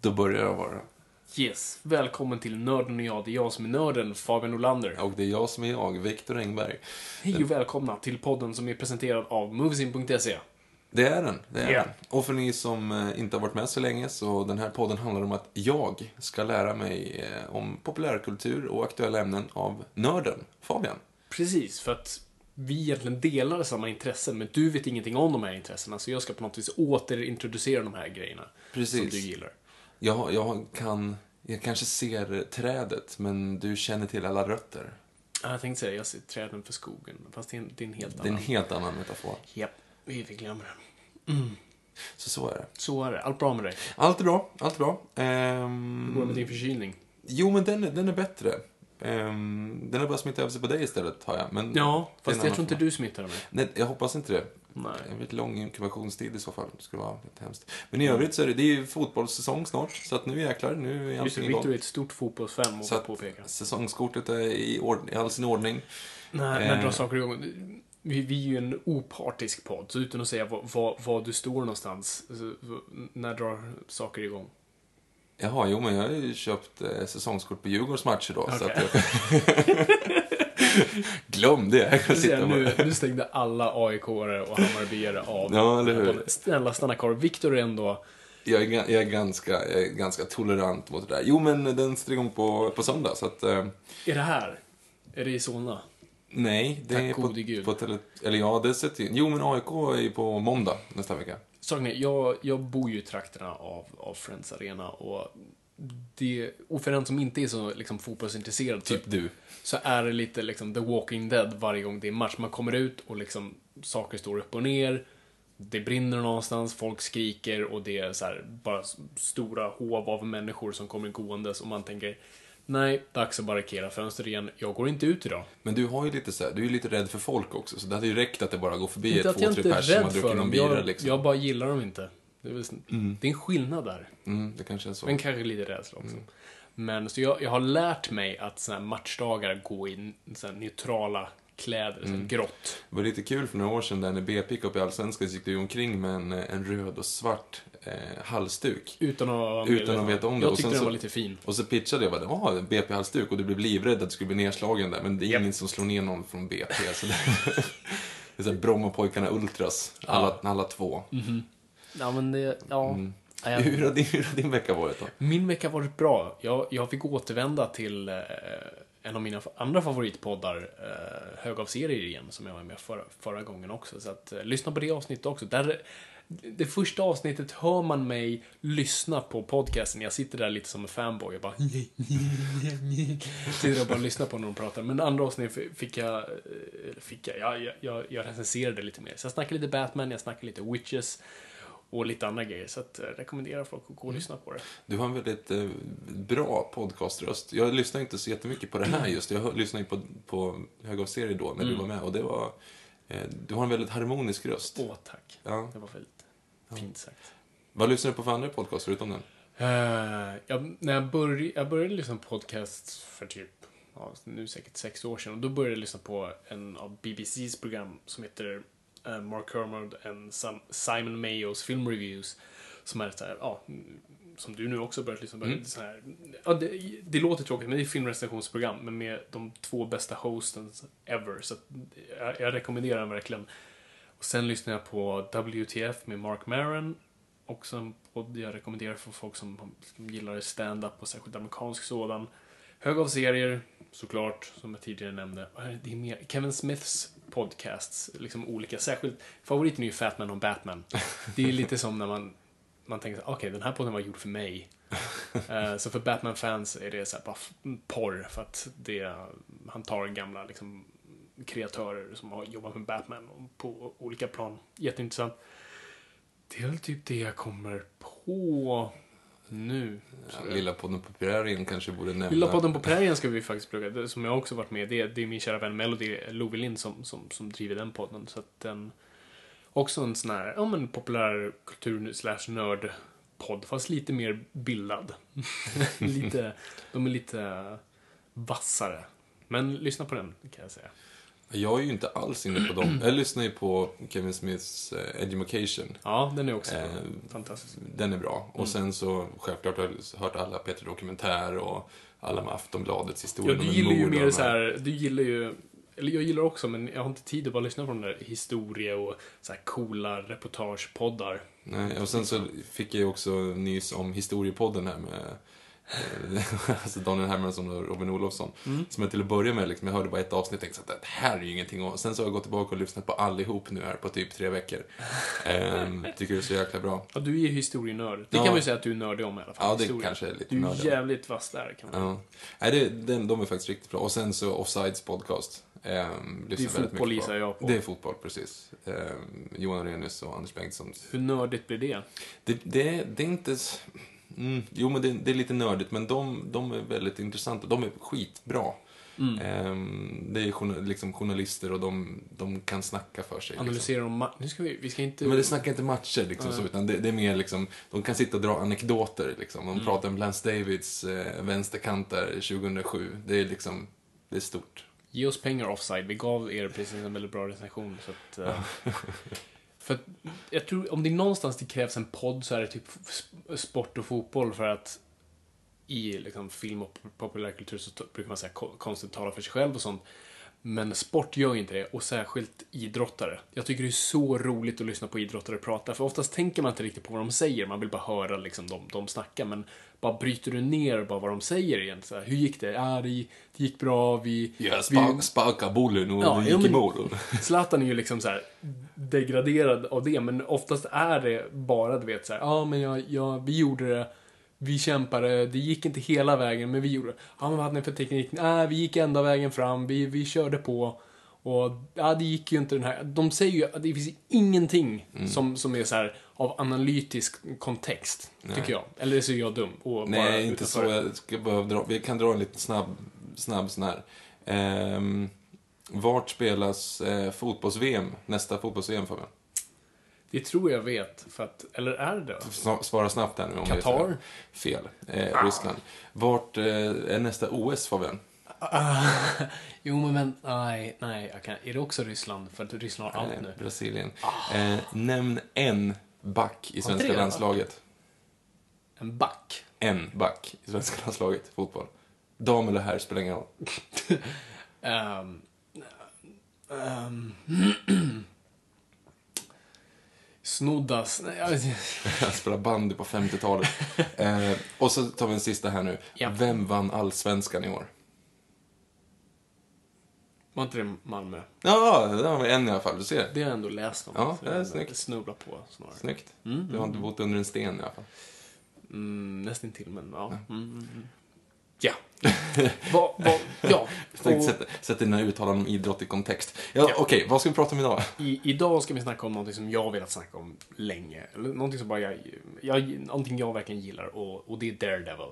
Då börjar jag vara. Yes, välkommen till Nörden och jag. Det är jag som är nörden, Fabian Olander. Och det är jag som är jag, Viktor Engberg. Hej och välkomna till podden som är presenterad av Movesin.se. Det är den, det är Ja. den. Och för ni som eh, inte har varit med så länge, så den här podden handlar om att jag ska lära mig eh, om populärkultur och aktuella ämnen av nörden, Fabian. Precis, för att vi egentligen delar samma intressen, men du vet ingenting om de här intressena, så jag ska på något vis återintroducera de här grejerna. Precis. Som du gillar. Jag, jag kan, jag kanske ser trädet, men du känner till alla rötter. Ja, Jag tänkte säga, jag ser träden för skogen, fast det är en, det är en helt Det är en annan. helt annan metafor. Japp, vi vi glömmer det. Så så är det. Så är det. Allt bra med dig? Allt är bra, allt är bra. Ehm, Hur går det med din förkylning? Jo, men den, den är bättre. Ehm, den har bara smittat av sig på dig istället, har jag. Men Ja, fast jag tror annan inte fråga. du smittar mig. Nej, jag hoppas inte det. Nej. En väldigt lång inkubationstid i så fall. Det skulle vara lite hemskt. Men i övrigt så är det, det är ju fotbollssäsong snart. Så att nu jäklar, nu är allting Victor är igång. ett stort fotbollsfan, Så måste jag påpeka. säsongskortet är i, ord, i all sin ordning. När Eh. drar saker igång? Vi, vi är ju en opartisk podd, så utan att säga vad, vad, vad du står någonstans, så, så, när drar saker igång? Jaha, jo men jag har ju köpt eh, säsongskort på Djurgårds matcher då. Så Okej. att jag... Glöm det. Jag kan sitta Nu, nu stängde alla AIK-are och Hammarbyare av. Ja, eller hur? Snälla, stanna kvar. Viktor är ändå... Jag är, jag, är ganska, jag är ganska tolerant mot det där. Jo men den sätter igång på, på söndag. Så att, eh, Är det här? Är det i Solna? nej, det Tack är på, gud. på tele, Eller ja, det sätter. Jo men AIK är ju på måndag nästa vecka. Saken är, jag, jag bor ju i trakterna av, av Friends Arena och det, och för den som inte är så liksom, fotbollsintresserad Typ du. Så är det lite liksom The Walking Dead varje gång det är match. Man kommer ut och liksom saker står upp och ner. Det brinner någonstans, folk skriker och det är så här bara stora hov av människor som kommer gåendes och man tänker Nej, dags att barrikera fönster igen. Jag går inte ut idag. Men du har ju lite så här, du är ju lite rädd för folk också. Så det hade ju räckt att det bara går förbi Inte ett, två, tre pers som har druckit någon bira Jag, liksom. jag bara gillar dem inte. Det är, väl, det är en skillnad där. Mm, det kanske är så. Men kanske lite rädsla också. Mm. Men så jag, jag har lärt mig att såna här matchdagar gå i så neutrala kläder, Mm. grått. Det var lite kul för några år sedan där när BP gick upp i Allsvenskan så gick du omkring med en, en röd och svart eh, halsduk. Utan att, Utan att veta om det. Jag Och tyckte den var lite fin. Och så pitchade jag bara, ja, BP-halsduk och du blev livrädd att du skulle bli nedslagen där. Men det är Japp. ingen som slår ner någon från BP. Så det, är så här Brommapojkarna Ultras, alla, alla två. Ja, men det, ja. Mm. Ja, jag- Hur, har din, hur har din vecka varit då? Min vecka har varit bra. Jag, jag fick återvända till eh, en av mina andra favoritpoddar, eh, Hög av serier igen, som jag var med förra, förra gången också. Så att, eh, lyssna på det avsnittet också. Där, det första avsnittet hör man mig lyssna på podcasten. Jag sitter där lite som en fanboy och bara... sitter och bara lyssnar på när de pratar. Men andra avsnittet fick jag... eh, Fick jag, ja, jag, jag, jag recenserade lite mer. Så jag snackade lite Batman, jag snackade lite Witches och lite andra grejer. Så att, eh, rekommenderar folk att gå och lyssna på det. Du har en väldigt eh, bra podcaströst. Jag lyssnar inte så jättemycket på det här just. Jag lyssnade ju på, på Hög av serie då, när du var med. Och det var... Eh, du har en väldigt harmonisk röst. Åh, tack. Ja. Det var väldigt fint sagt. Vad lyssnar du på för andra podcasts förutom den? Eh, jag, när jag, börj, jag började lyssna på podcast för typ, ja, nu säkert sex år sedan. Och då började jag lyssna på en av BBCs program som heter Mark Kermode and Sam- Simon Mayos Film Reviews. Som är så här, ja, mm, som du nu också börjat lyssna på. Mm. Så här, ja, det, det låter tråkigt, men det är filmrecensionsprogram. Men med de två bästa hosten ever. Så att jag, jag rekommenderar den verkligen. Och sen lyssnar jag på WTF med Mark Maron. Också en podd jag rekommenderar för folk som, som gillar stand-up och särskilt amerikansk sådan. Hög av serier, såklart, som jag tidigare nämnde. Det är mer Kevin Smiths podcasts, liksom olika. Särskilt, favoriten är ju Fat Man och Batman. Det är lite som när man, man tänker okej, den här podden var gjord för mig. Eh, så för Batman-fans är det så här bara porr, för att det, han tar gamla liksom, kreatörer som har jobbat med Batman på olika plan. Jätteintressant. Det är väl typ det jag kommer på nu. Ja, Lilla podden på prärien kanske borde nämna. Lilla podden på prärien ska vi faktiskt plugga, som jag också varit med det, det är min kära vän Melody Love Lind som, som, som driver den podden. Så att den, också en sån här, ja men populär kultur slash nörd podd, fast lite mer bildad. lite, de är lite vassare. Men lyssna på den, kan jag säga. Jag är ju inte alls inne på dem. Jag lyssnar ju på Kevin Smiths eh, Education. Ja, den är också Eh, fantastisk. Den är bra. Mm. Och sen så, självklart har jag hört alla Peter Dokumentär och alla med Aftonbladets Ja, historia. du gillar ju mer så här, du gillar ju, eller jag gillar också, men jag har inte tid att bara lyssna på den där historia och så här coola reportagepoddar. Nej, och sen så fick jag ju också nys om historiepodden här med alltså Daniel Hermansson och Robin Olofsson. Mm. Som jag till att börja med, liksom, jag hörde bara ett avsnitt och tänkte att det här är ju ingenting. Och sen så har jag gått tillbaka och lyssnat på allihop nu här på typ tre veckor. Ehm, tycker det är så jäkla bra. Ja, du är ju historienörd. Det Ja. kan man ju säga att du är nördig om i alla fall. Ja, det Historia. kanske är lite Du är nördigt. jävligt vass där, kan man Ja. Nej, det, den, de är faktiskt riktigt bra. Och sen så Offsides podcast. Um, Det är fotboll gissar jag på. Det är fotboll, precis. Um, Johan Arrhenius och Anders Bengtsson. Hur nördigt blir det? Det, det, det är inte... Mm, jo, men det, det är lite nördigt, men de, de är väldigt intressanta. De är skitbra. Mm. Ehm, det är journa- liksom journalister och de, de kan snacka för sig. Liksom. Analysera om ma- Nu ska vi, vi ska inte... Men det snackar inte matcher, liksom, så, utan det, det är mer liksom, de kan sitta och dra anekdoter. Liksom. Mm. De pratar om Lance Davids eh, vänsterkant där 2007. Det är liksom, det är stort. Ge oss pengar offside. Vi gav er precis en väldigt bra recension. Så att, eh, för jag tror, om det är någonstans det krävs en podd så är det typ sport och fotboll för att i liksom, film och populärkultur så brukar man säga konsten talar för sig själv och sånt. Men sport gör ju inte det, och särskilt idrottare. Jag tycker det är så roligt att lyssna på idrottare prata, för oftast tänker man inte riktigt på vad de säger, man vill bara höra liksom de, de snacka, men bara bryter du ner bara vad de säger igen. Så här, hur gick det? Ja, det, gi- det gick bra, vi... Jag vi, spark, sparkade bollen och Ja, det gick i mål. Zlatan är ju liksom så här degraderad av det, men oftast är det bara, du vet, så här, ja, men jag, jag, vi gjorde det, vi kämpade, det gick inte hela vägen, men vi gjorde det. Ja, men vad hade ni för teknik? Nej, vi gick enda vägen fram, vi, vi körde på. Och ja, det gick ju inte den här. De säger ju att det finns ingenting Mm. som, som är så här av analytisk kontext, tycker jag. Eller så är jag dum. Och bara Nej, inte så. Jag ska bara dra, vi kan dra en liten snabb, snabb sån här. Ehm, vart spelas eh, fotbolls-VM, nästa fotbolls-VM Fabian? Det tror jag vet, för att, eller är det Svara snabbt här nu om det är Qatar? fel. Eh, Ryssland. Vart eh, är nästa OS Fabian? Jo, men, men nej, nej, jag kan, är det också Ryssland? För att Ryssland har allt nu. Brasilien. Eh, nämn en back i svenska landslaget. En back. En back i svenska landslaget, fotboll. Dam eller herr, spelar ingen roll. Ehm, ehm, snoddas. Jag spelar bandy på 50-talet. Eh, och så tar vi en sista här nu. Ja. Vem vann allsvenskan i år? Var inte det Malmö? Ja, det var en i alla fall. Du ser. Det har jag ändå läst om. Ja, det är snyggt. Snubbla på snarare. Snyggt. Du har inte bott under en sten i alla fall. Mm, nästintill, men ja. Mm, mm, mm. Ja. Va, va, ja. Och sätta, sätta dina uttalanden om idrott i kontext. Ja, Okej, vad ska vi prata om idag? i, idag ska vi snacka om någonting som jag har velat snacka om länge. Eller någonting som bara jag, jag, någonting jag verkligen gillar och, och det är Daredevil.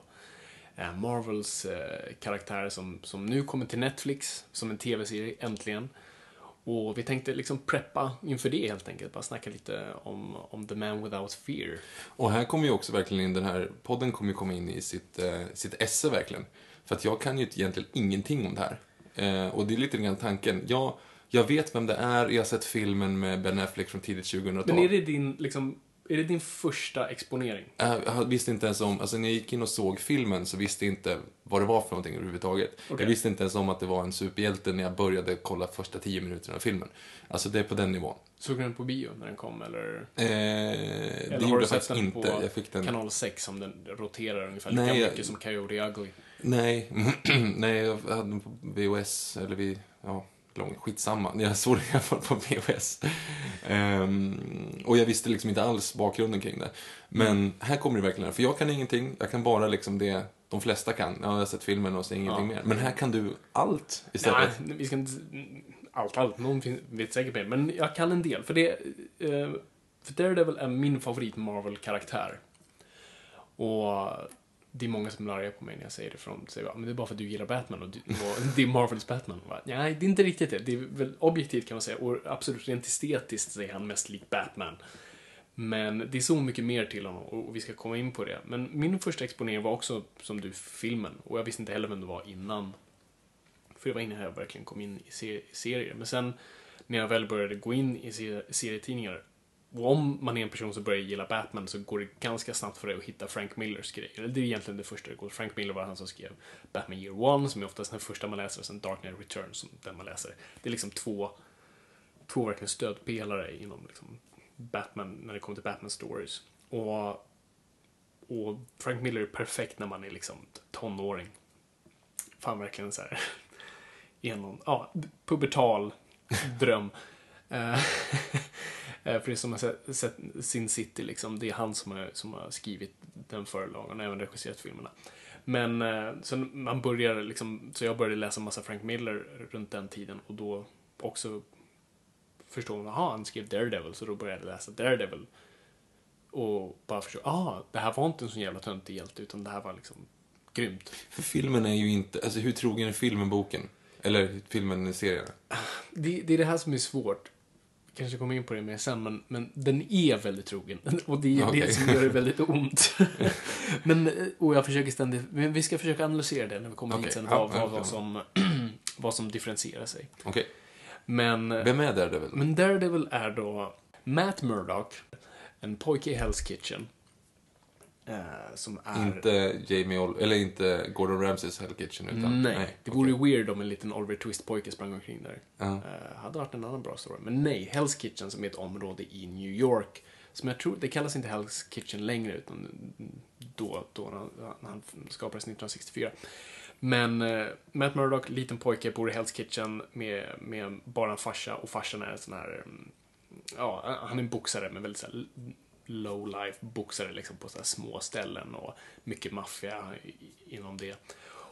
Eh, Marvels eh, karaktär som, som nu kommer till Netflix som en tv-serie, äntligen. Och vi tänkte liksom preppa inför det helt enkelt. Bara snacka lite om, om The Man Without Fear. Och här kommer ju också verkligen in den här podden kommer ju komma in i sitt, eh, sitt esse verkligen. För att jag kan ju egentligen ingenting om det här. Eh, och det är lite grann tanken. Jag, Jag vet vem det är, jag har sett filmen med Ben Affleck från tidigt 2000-tal. Men är det din, liksom, är det din första exponering? Jag jag visste inte ens om, alltså när jag gick in och såg filmen så visste jag inte vad det var för någonting överhuvudtaget. Okej. Jag visste inte ens om att det var en superhjälte när jag började kolla första tio minuterna av filmen. Alltså det är på den nivån. Såg du den på bio när den kom, eller? Eh, det Eller har gjorde jag faktiskt den inte. på Jag fick den... kanal 6 som den roterar ungefär Nej, lika jag- mycket som Coyote Ugly? Nej, nej, jag hade den på VHS, eller vi, ja, lång, skitsamma. Jag såg den i alla fall på VHS. Ehm, och jag visste liksom inte alls bakgrunden kring det. Men här kommer det verkligen, för jag kan ingenting, jag kan bara liksom det de flesta kan. Jag har sett filmen och så ingenting Ja. mer. Men här kan du allt istället. Nej, vi ska inte... Allt, allt. Någon vet säkert mer. Men jag kan en del. För det... Eh, för Daredevil är min favorit Marvel-karaktär. Och det är många som blir arga på mig när jag säger det. För de säger att men det är bara för att du gillar Batman och, du, och det är Marvels Batman. Bara, Nej, det är inte riktigt det. Det är väl objektivt kan man säga. Och absolut rent estetiskt så är han mest lik Batman. Men det är så mycket mer till honom och vi ska komma in på det. Men min första exponering var också som du, filmen. Och jag visste inte heller vem det var innan. För det var innan jag verkligen kom in i serier. Men sen när jag väl började gå in i serietidningar och om man är en person som börjar gilla Batman så går det ganska snabbt för dig att hitta Frank Millers grejer. Eller Det är egentligen det första det går. Frank Miller var han som skrev Batman Year One, som är oftast den första man läser, och sen Dark Knight Returns, som den man läser. Det är liksom två, två verkligen stödpelare inom liksom Batman, när det kommer till Batman Stories. Och, och Frank Miller är perfekt när man är liksom tonåring. Fan, verkligen så här. Genom, ja, pubertal dröm. Eh, eh, För det som har sett, sett Sin City, liksom, det är han som har, som har skrivit den förlagan och även regisserat filmerna. Men eh, så man börjar liksom, så jag började läsa massa Frank Miller runt den tiden och då också förstå, jaha, han skrev Daredevil, så då började jag läsa Daredevil. Och bara förstå, ah, det här var inte en så jävla töntig hjälte, utan det här var liksom grymt. För filmen är ju inte, alltså hur trogen är filmen boken? Eller filmen serien? Det, det är det här som är svårt. Kanske kommer in på det mer sen, men, men den är väldigt trogen. Och det är Okej. det som gör det väldigt ont. men, eh, och jag försöker ständigt, men vi ska försöka analysera det när vi kommer Okej, dit sen, vad, vad, vad, som, vad som differentierar sig. Okej. Men, Vem är Daredevil? men Daredevil är då Matt Murdock, en pojke i Hell's Kitchen. Eh, som är... Inte Jamie Ol eller inte Gordon Ramsays Hell Kitchen, utan... Nej, det vore weird om en liten Oliver Twist-pojke sprang omkring där. Ja. Eh, hade varit en annan bra story. Men nej, Hell's Kitchen som är ett område i New York. Som jag tror, det kallas inte Hell's Kitchen längre, utan då, då han, han skapades 1964. Men eh, Matt Murdock, liten pojke, bor i Hell's Kitchen med, med bara en farsa och farsan är en sån här, mm, ja, han är en boxare men väldigt så här low life boxare liksom på så här små ställen och mycket maffia inom det.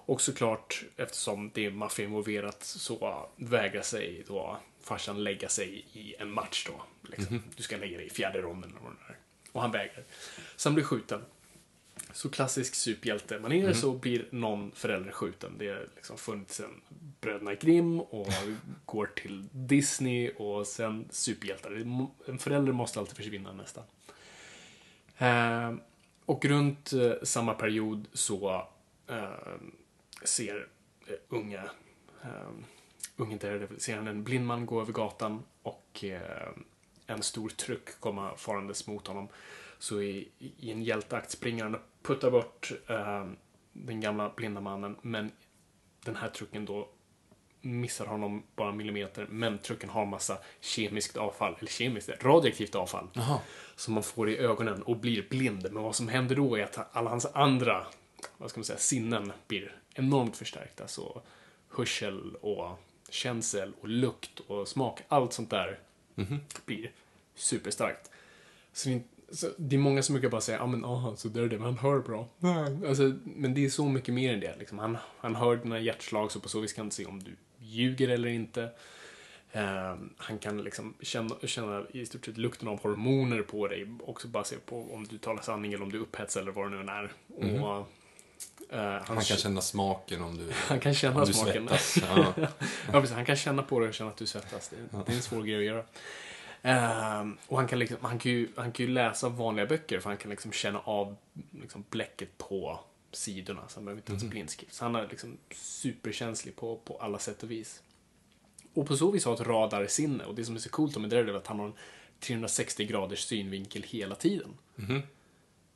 Och såklart, eftersom det är maffia involverat så vägrar sig då farsan lägga sig i en match då. Liksom. Du ska lägga dig i fjärde ronden är. Och han vägrar. Så han blir skjuten. Så klassisk superhjälte. Man är så blir någon förälder skjuten. Det har liksom funnits en Bröderna Grimm och går till Disney och sen superhjältar. En förälder måste alltid försvinna nästan. Eh, och runt eh, samma period så eh, ser eh, unga eh, unge Daredevil, ser han en blind man gå över gatan och eh, en stor truck komma farandes mot honom. Så i, i en hjälteakt springer han och puttar bort eh, den gamla blinda mannen, men den här trucken då missar honom bara en millimeter, men trucken har massa kemiskt avfall, eller kemiskt, radioaktivt avfall. Jaha. Som man får i ögonen och blir blind. Men vad som händer då är att alla hans andra, vad ska man säga, sinnen blir enormt förstärkta. Så hörsel och känsel och lukt och smak, allt sånt där blir superstarkt. Så det, så det är många som brukar bara säga, ja ah, men aha, så där är det, men han hör bra. Nej. Alltså, men det är så mycket mer än det. Liksom. Han, han hör dina hjärtslag, så på så vis kan han se om du ljuger eller inte. Eh, han kan liksom känna, känna i stort sett lukten av hormoner på dig, också baserat på om du talar sanning eller om du är upphetsad eller vad det nu än är. Och, eh, Han kan känna smaken om du, han kan känna smaken. Ja. Ja, precis. Han kan känna på det och känna att du svettas. Det, det är en svår grej att göra. Ehm, och han kan, liksom, han, kan ju, han kan ju läsa vanliga böcker för han kan liksom känna av liksom bläcket på sidorna. Så han behöver inte ens blindskrift. Så han är liksom superkänslig på, på alla sätt och vis. och på så vis har ett radarsinne. Och det som är så coolt med Daredevil är att han har en 360 graders synvinkel hela tiden.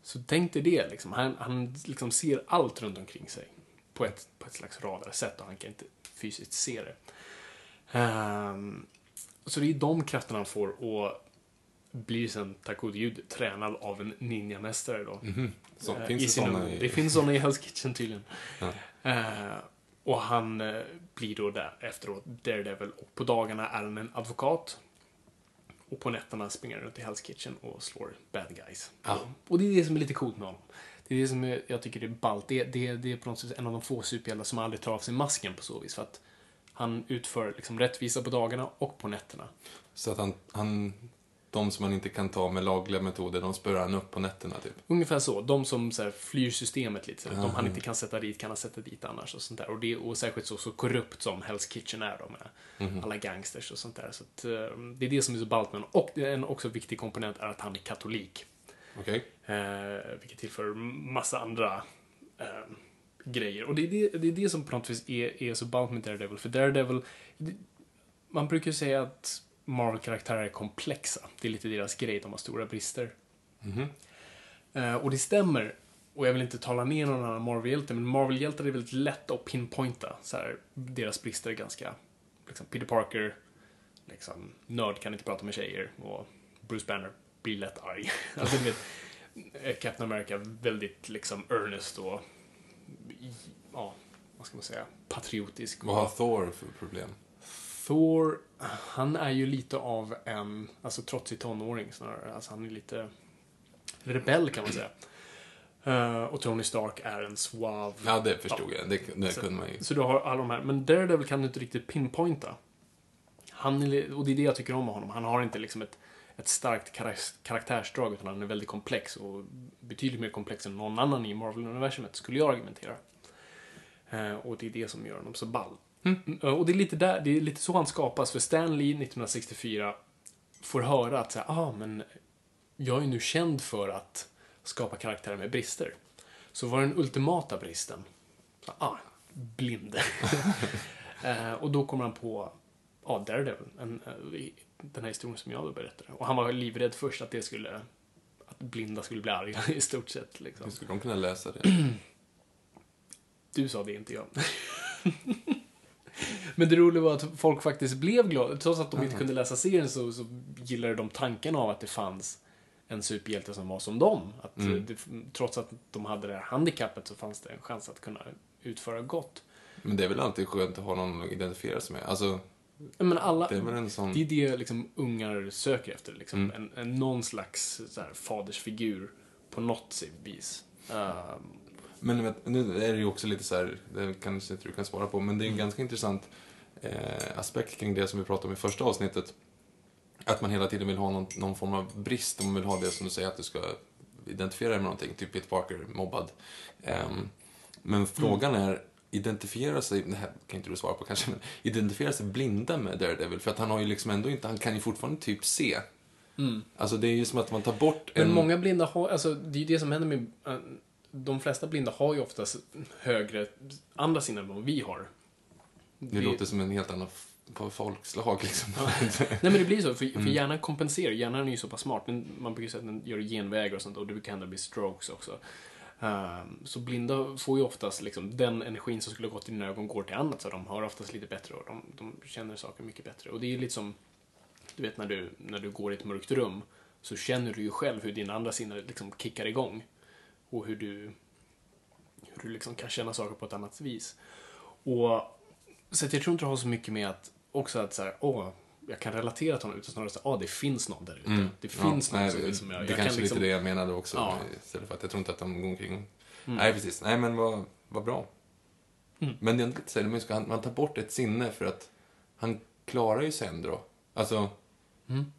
Så tänk dig det, liksom. han, han liksom ser allt runt omkring sig på ett, på ett slags radarsätt och han kan inte fysiskt se det. Ehm, så det är de krafterna han får och blir sen, gode gud, tränad av en ninjamästare då. Så, Eh, finns det såna i- Det finns sådana i Hell's Kitchen tydligen. Ja. Eh, och han eh, blir då där efteråt Daredevil och på dagarna är han en advokat. Och på nätterna springer han runt i Hell's Kitchen och slår bad guys. Ja. Och det är det som är lite coolt med honom. Det är det som jag tycker är ballt. Det, det, det är på något sätt en av de få superhjältar som aldrig tar av sig masken på så vis. För att han utför liksom rättvisa på dagarna och på nätterna. Så att han, han, de som man inte kan ta med lagliga metoder, de spöar han upp på nätterna typ. Ungefär så. De som så här, flyr systemet lite. Så här, De han inte kan sätta dit kan han sätta dit annars. Och sånt där. Och, det, och särskilt så, så korrupt som Hell's Kitchen är då med alla gangsters och sånt där. Så att, eh, det är det som är så ballt med. Och en också viktig komponent är att han är katolik. Okej? Eh, vilket tillför massa andra eh, grejer. Och det är det, det är det som på något vis är, är så ballt med Daredevil. För Daredevil, det, man brukar ju säga att Marvel-karaktärer är komplexa. Det är lite deras grej, de har stora brister. Eh, och det stämmer. Och jag vill inte tala ner någon annan Marvel-hjälte, men Marvel-hjältar är väldigt lätt att pinpointa. Så här, deras brister är ganska... Liksom, Peter Parker, liksom, nörd kan inte prata med tjejer. Och Bruce Banner blir lätt arg. alltså, vet, eh, Captain America väldigt liksom earnest och... Ja, vad ska man säga? Patriotisk. Vad har Thor för problem? Thor, han är ju lite av en, alltså trotsig tonåring snarare. Alltså han är lite rebell kan man säga. Eh, och Tony Stark är en suave. Ja, det förstod jag. Det, det Så- kunde man ju. Så du har alla de här. Men Daredevil kan du inte riktigt pinpointa. Han är, och det är det jag tycker om med honom. Han har inte liksom ett, ett starkt karak- karaktärsdrag utan han är väldigt komplex och betydligt mer komplex än någon annan i Marvel-universumet skulle jag argumentera. Eh, och det är det som gör honom så ball. Mm, Och det är lite där, det är lite så han skapas. För Stan Lee 1964 får höra att så här, ah, men jag är nu känd för att skapa karaktärer med brister. Så var den ultimata bristen? Så, ah, blind. eh, och då kommer han på ja, Daredevil, en, eh, den här historien som jag då berättade. Och han var livrädd först att det skulle, att blinda skulle bli arga i stort sett. Liksom. Hur skulle de kunna läsa det? Du sa det, inte jag. Men det roliga var att folk faktiskt blev glada. Trots att de inte kunde läsa serien så, så gillade de tanken av att det fanns en superhjälte som var som dem. Att eh, det, trots att de hade det här handikappet så fanns det en chans att kunna utföra gott. Men det är väl alltid skönt att ha någon att identifiera sig med. Alltså, Men alla, det är väl en sån... det är det liksom ungar söker efter. Liksom. En, en, någon slags så här, fadersfigur på något vis. Ehm, Men vet, nu är det ju också lite så här, det kanske inte du kan svara på, men det är en ganska intressant eh, aspekt kring det som vi pratade om i första avsnittet. Att man hela tiden vill ha någon, någon form av brist, man vill ha det som du säger, att du ska identifiera dig med någonting, typ Peter Parker, mobbad. Ehm, men frågan är, identifiera sig, det här kan inte du svara på kanske, men identifiera sig blinda med Daredevil, för att han har ju liksom ändå inte, han kan ju fortfarande typ se. Alltså det är ju som att man tar bort Men en... många blinda har, alltså det är ju det som händer med, eh, de flesta blinda har ju oftast högre andra sinnen än vad vi har. Det låter som en helt annan f- folkslag liksom. Nej men det blir så, för, för hjärnan kompenserar, hjärnan är ju så pass smart, men man brukar säga att den gör genvägar och sånt och det kan hända bli strokes också. Ehm, så blinda får ju oftast liksom, den energin som skulle gått till dina ögon går till annat, så de hör oftast lite bättre och de, de känner saker mycket bättre. Och det är lite som, du vet när du, när du går i ett mörkt rum, så känner du ju själv hur dina andra sinnen liksom kickar igång. Och hur du, hur du liksom kan känna saker på ett annat vis. Och, så att jag tror inte det har så mycket med att, också att så här, åh, jag kan relatera till honom, utan snarare här, åh, det finns någon där ute. Det finns Mm. Ja, någon som nej, som jag. Det jag kanske kan liksom, lite det jag menade också. Ja. Istället för att jag tror inte att de går omkring. Mm. Nej, precis. Nej, men vad, vad bra. Men det är inte så man tar bort ett sinne för att han klarar ju sig ändå. Alltså... Mm.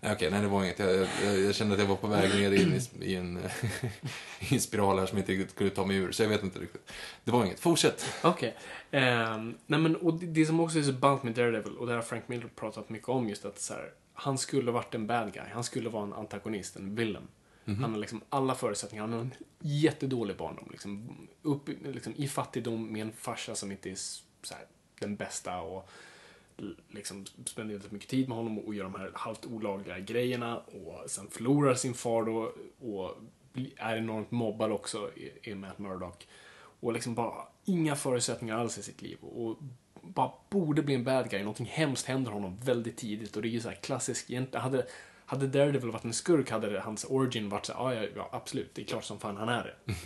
Nej, okej, nej, det var inget. Jag, jag, jag kände att jag var på väg ner in i, i, en, i en spiral här som inte riktigt kunde ta mig ur. Så jag vet inte riktigt. Det var inget. Fortsätt. Okej. Ehm, nej men, och det, det som också är så ballt med Daredevil, och det har Frank Miller pratat mycket om, just att så här, han skulle ha varit en bad guy. Han skulle vara en antagonist, en villain. Han har liksom alla förutsättningar. Han har en jättedålig barndom. Liksom, upp liksom, i fattigdom med en farsa som inte är så här, den bästa och liksom spenderar mycket tid med honom och gör de här halvt olagliga grejerna och sen förlorar sin far då och är enormt mobbad också i, Matt Murdock. Och liksom bara inga förutsättningar alls i sitt liv och bara borde bli en bad guy. Någonting hemskt händer honom väldigt tidigt och det är ju så här klassiskt egentligen. Hade, hade Daredevil varit en skurk hade hans origin varit så här, "Ah, ja, ja absolut, det är klart som fan han är det.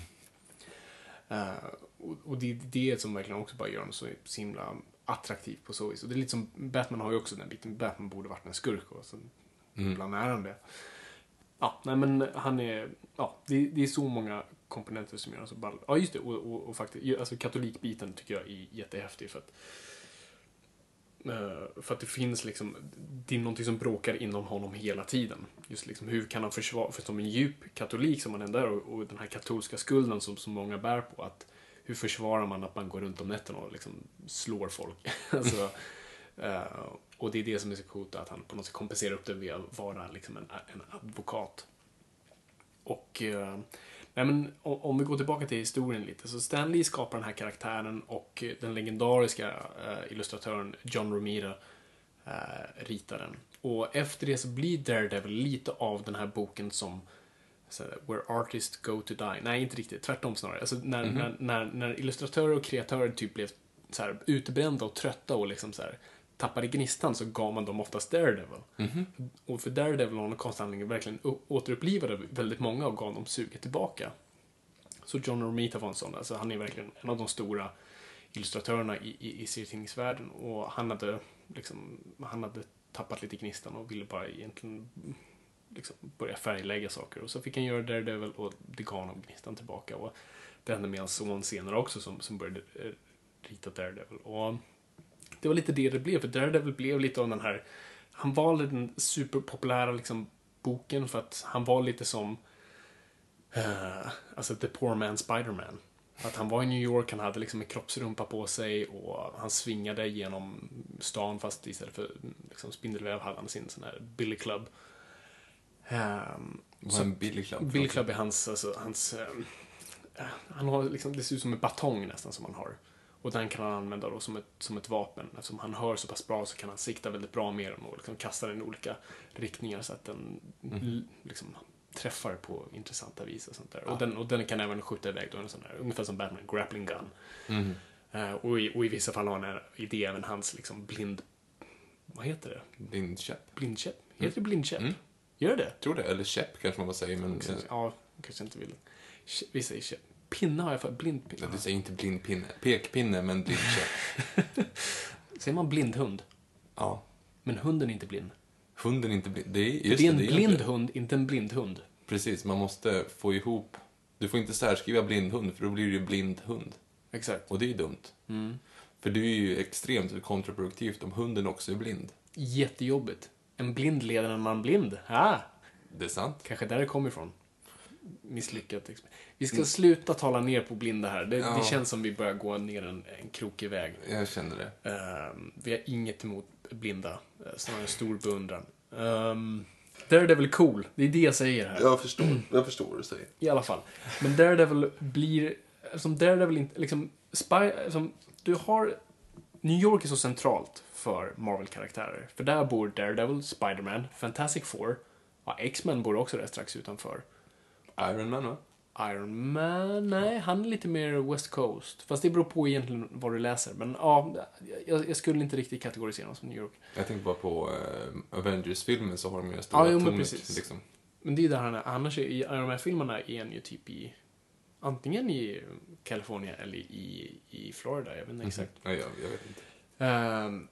Eh, och, och det är det som verkligen också bara gör honom så, så himla attraktiv på så vis. Och det är lite som, Batman har ju också den biten, Batman borde varit en skurk och sen ibland är han det. Ja, nej men han är, ja, det, det är så många komponenter som gör honom så ball. Ja, just det, och, och, och faktiskt, alltså katolikbiten tycker jag är jättehäftig för att Eh, För att det finns liksom, det är någonting som bråkar inom honom hela tiden. Just liksom, hur kan han försvara, för som en djup katolik som han ändå är och, och den här katolska skulden som, som många bär på, att hur försvarar man att man går runt om nätterna och liksom slår folk? alltså, uh, och det är det som är så coolt, att han på något sätt kompenserar upp det via att vara liksom en, en advokat. Och uh, nej men, om, om vi går tillbaka till historien lite. Så Stanley skapar den här karaktären och den legendariska uh, illustratören John Romita ritar den. Och efter det så blir Daredevil lite av den här boken som här, Where artists go to die. Nej, inte riktigt. Tvärtom snarare. Alltså, när, när, när, när illustratörer och kreatörer typ blev så här, utbrända och trötta och liksom så här, tappade gnistan så gav man dem oftast Daredevil. Och för Daredevil konstig anledning verkligen återupplivade väldigt många och gav dem suget tillbaka. Så John Romita var en sån. Alltså, han är verkligen en av de stora illustratörerna i, i, i serietidningsvärlden. Och han hade, liksom, han hade tappat lite gnistan och ville bara egentligen liksom, börja färglägga saker. Och så fick han göra Daredevil och det gav honom gnistan tillbaka. Och det hände med hans son senare också som, som började eh, rita Daredevil. Och det var lite det det blev, för Daredevil blev lite av den här... Han valde den superpopulära liksom, boken för att han var lite som... Uh, alltså The Poor Man Spiderman. Att han var i New York, han hade liksom en kroppsrumpa på sig och han svingade genom stan fast istället för liksom, spindelväv hade han sin sån här Billy Club. Ehm, Vad är en Billy Club? Är hans, alltså, hans ehm, eh, han har liksom, det ser ut som en batong nästan som han har. Och den kan han använda då som ett, som ett vapen. Eftersom han hör så pass bra så kan han sikta väldigt bra med den och liksom kasta den i olika riktningar så att den l- liksom träffar på intressanta vis och sånt där. Och, den, och den kan även skjuta iväg då en sån här, ungefär som Batman, grappling gun. Mhm. Eh, och, i, och i vissa fall har han i det även hans liksom blind... Vad heter det? Blindkäpp. Blindkäpp? Heter det blindkäpp? Gör det? Tror det. Eller käpp kanske man säger, men... eh, Ja, kanske inte vill. Vi säger käpp. Pinne har jag för blindpinne. Ja, du säger inte blindpinne. Pekpinne, men blindkäpp. Säger man blindhund? Ja. Men hunden är inte blind. Hunden är inte blind. Det är, just det är en det, blind hund, inte en blindhund. Precis, man måste få ihop... Du får inte särskriva blindhund, för då blir det ju blind hund. Exakt. Och det är ju dumt. Mm. För det är ju extremt kontraproduktivt om hunden också är blind. Jättejobbigt. En blind leder en man blind. Ah, Det är sant. kanske där det kommer ifrån. Misslyckat. exper- Vi ska sluta tala ner på blinda här. Det, Mm. Ja. det känns som vi börjar gå ner en, en krokig väg. Jag känner det. Ehm, vi har inget emot blinda. Uh, snarare en stor beundran. Um, Daredevil cool. Det är det jag säger här. Jag förstår, jag förstår vad du säger. I alla fall. Men Daredevil blir, som Daredevil inte, liksom, Spy, som, du har, New York är så centralt för Marvel-karaktärer. För där bor Daredevil, Spider-Man, Fantastic Four, ja, X-Men bor också där strax utanför. Iron Man, va? Iron Man, nej, han är lite mer West Coast. Fast det beror på egentligen vad du läser. Men ja, jag, jag skulle inte riktigt kategorisera honom som New York. Jag tänkte bara på eh, Avengers-filmen så har de ju stora Ja, jo, men precis. Liksom. Men det är där han är. Annars är, i Iron Man-filmerna är han ju typ i antingen i Kalifornien eller i, i Florida. Jag vet inte exakt. Ja, jag, vet inte. Ehm,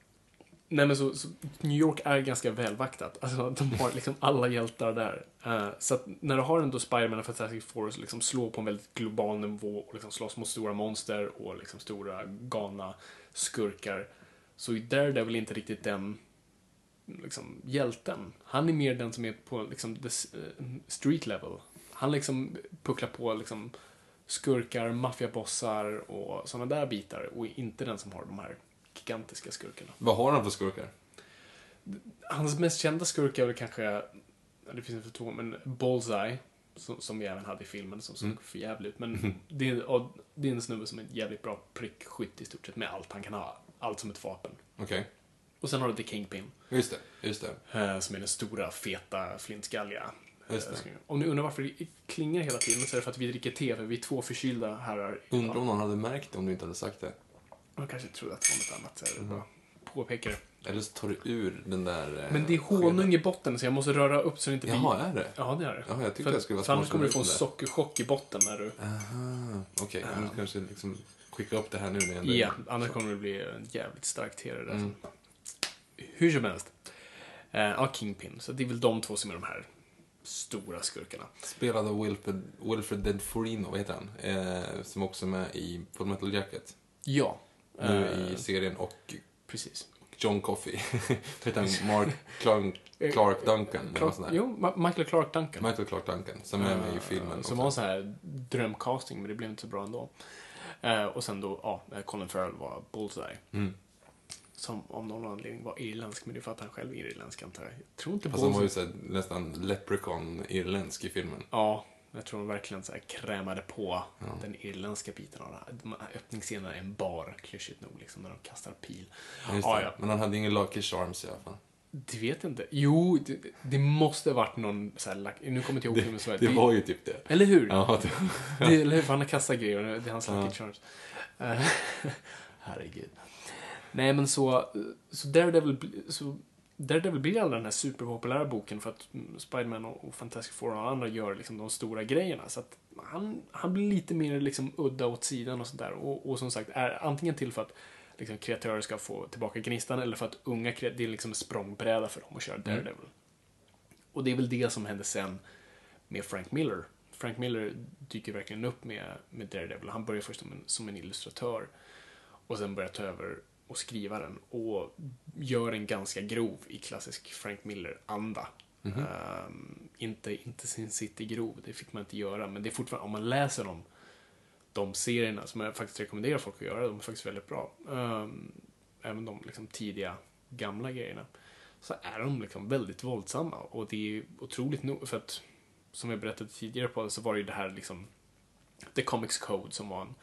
nej men så, så New York är ganska välvaktat. Alltså de har liksom alla hjältar där. Eh, så att när du har ändå Spiderman och Fantastic Four som liksom slår på en väldigt global nivå och liksom slåss mot stora monster och liksom stora galna skurkar. Så är Daredevil inte riktigt den liksom, hjälten. Han är mer den som är på liksom, the eh, street level. Han liksom pucklar på liksom, skurkar, maffiabossar och sådana där bitar och inte den som har de här gigantiska skurkarna. Vad har han för skurkar? Hans mest kända skurk är väl kanske, det finns inte två, men Bullseye, som, som vi även hade i filmen, som såg för jävligt ut. Men det, är, det är en snubbe som är en jävligt bra prickskytt i stort sett med allt. Han kan ha allt som ett vapen. Okej. Och sen har du The Kingpin. Just det, just det. eh, Som är den stora, feta, flintskalliga. Eh, Om ni undrar varför det klingar hela tiden så är det för att vi dricker te, för vi är två förkylda herrar. Undrar om någon hade märkt det om du inte hade sagt det. Jag kanske trodde att det var något annat. Så bara påpekar det. Eller så tar du ur den där... eh, Men det är honung i botten så jag måste röra upp så det inte blir... Jaha, är det? Ja, det är det. Jaha, jag tyckte För- jag skulle vara för annars smart kommer du få en sockerchock i botten när du... Aha, okej. Okay. Jag kanske liksom skicka upp det här nu när jag Ja, annars kommer det bli en jävligt stark te där. Mm. Hur som helst. Eh, ja, Kingpin. Så det är väl de två som är de här stora skurkarna. Spelad av Wilfred, Wilfred Denforino, vad heter han? Eh, som också är med i Full Metal Jacket. Ja. Nu eh, i serien och Precis. John Coffey. heter han Mark Clark, Clark Duncan? där. Jo, Ma- Michael Clark Duncan. Michael Clark Duncan, som är med i filmen. Eh, också. Som var så här drömcasting, men det blev inte så bra ändå. Eh, och sen då, ja, eh, Colin Farrell var Bullseye. Mm. Som av någon anledning var irländsk, men det är för att han själv är irländsk antar jag. Jag tror inte Fast han var ju så nästan leprechaun-irländsk i filmen. Ja, jag tror de verkligen så här krämade på den irländska biten av det här. De här öppningsscenerna är en bar, klyschigt nog, liksom, när de kastar pil. Ja, det. ja. Men han hade ingen Lucky Charms i alla fall. Det vet inte. Jo, det, det måste varit någon så här, nu kommer jag inte ihåg filmen så väl. Det var ju typ det. Eller hur? Ja, det, Det, eller hur? För han har kastat grejer och det är hans Lucky Charms. Eh, Herregud. Nej, men så, så Daredevil, så Daredevil blir aldrig den här superpopulära boken för att mm, Spiderman och, Fantastic Four och alla andra gör liksom de stora grejerna. Så att han, han blir lite mer liksom udda åt sidan och sådär. Och, och som sagt, är antingen till för att liksom, kreatörer ska få tillbaka gnistan eller för att unga kreatörer, det är liksom en språngbräda för dem att köra Daredevil. Och det är väl det som hände sen med Frank Miller. Frank Miller dyker verkligen upp med, med Daredevil. Han börjar först som en, som en illustratör och sen börjar ta över och skriva den och gör den ganska grov i klassisk Frank Miller-anda. Ehm, inte, inte sin City-grov, det fick man inte göra, men det är fortfarande, om man läser dem, de serierna som jag faktiskt rekommenderar folk att göra, de är faktiskt väldigt bra. Ehm, även de liksom, tidiga, gamla grejerna. Så är de liksom väldigt våldsamma och det är otroligt nog, för att som jag berättade tidigare på så var det ju det här liksom The Comics Code som var en,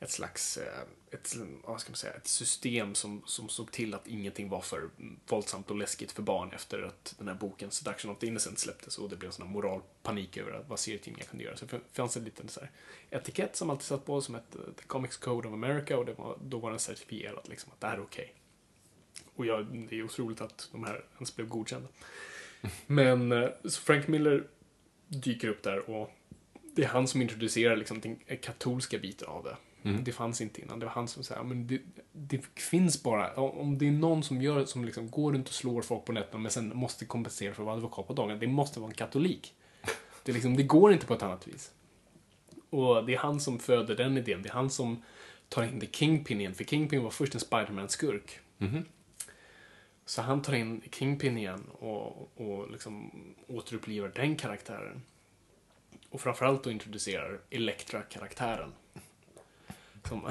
ett slags eh, ett, vad ska man säga, ett system som, som såg till att ingenting var för våldsamt och läskigt för barn efter att den här boken Seduction of the Innocent släpptes och det blev en sån här moralpanik över att vad serietidningar kunde göra. Så det fanns en liten så här etikett som alltid satt på som hette The Comics Code of America och det var, då var den certifierad liksom att det här är okej. Och jag, det är otroligt att de här ens blev godkända. Men eh, så Frank Miller dyker upp där och det är han som introducerar liksom den katolska biten av det. Det fanns inte innan. Det var han som säger, men det, det finns bara, om det är någon som gör som liksom går runt och slår folk på nätterna men sen måste kompensera för att vara advokat på dagen, det måste vara en katolik. Det, liksom, det går inte på ett annat vis. Och det är han som föder den idén. Det är han som tar in The Kingpin igen, för Kingpin var först en Spiderman-skurk. Så han tar in Kingpin igen och, och liksom återupplivar den karaktären. Och framförallt då introducerar Elektra-karaktären. Som,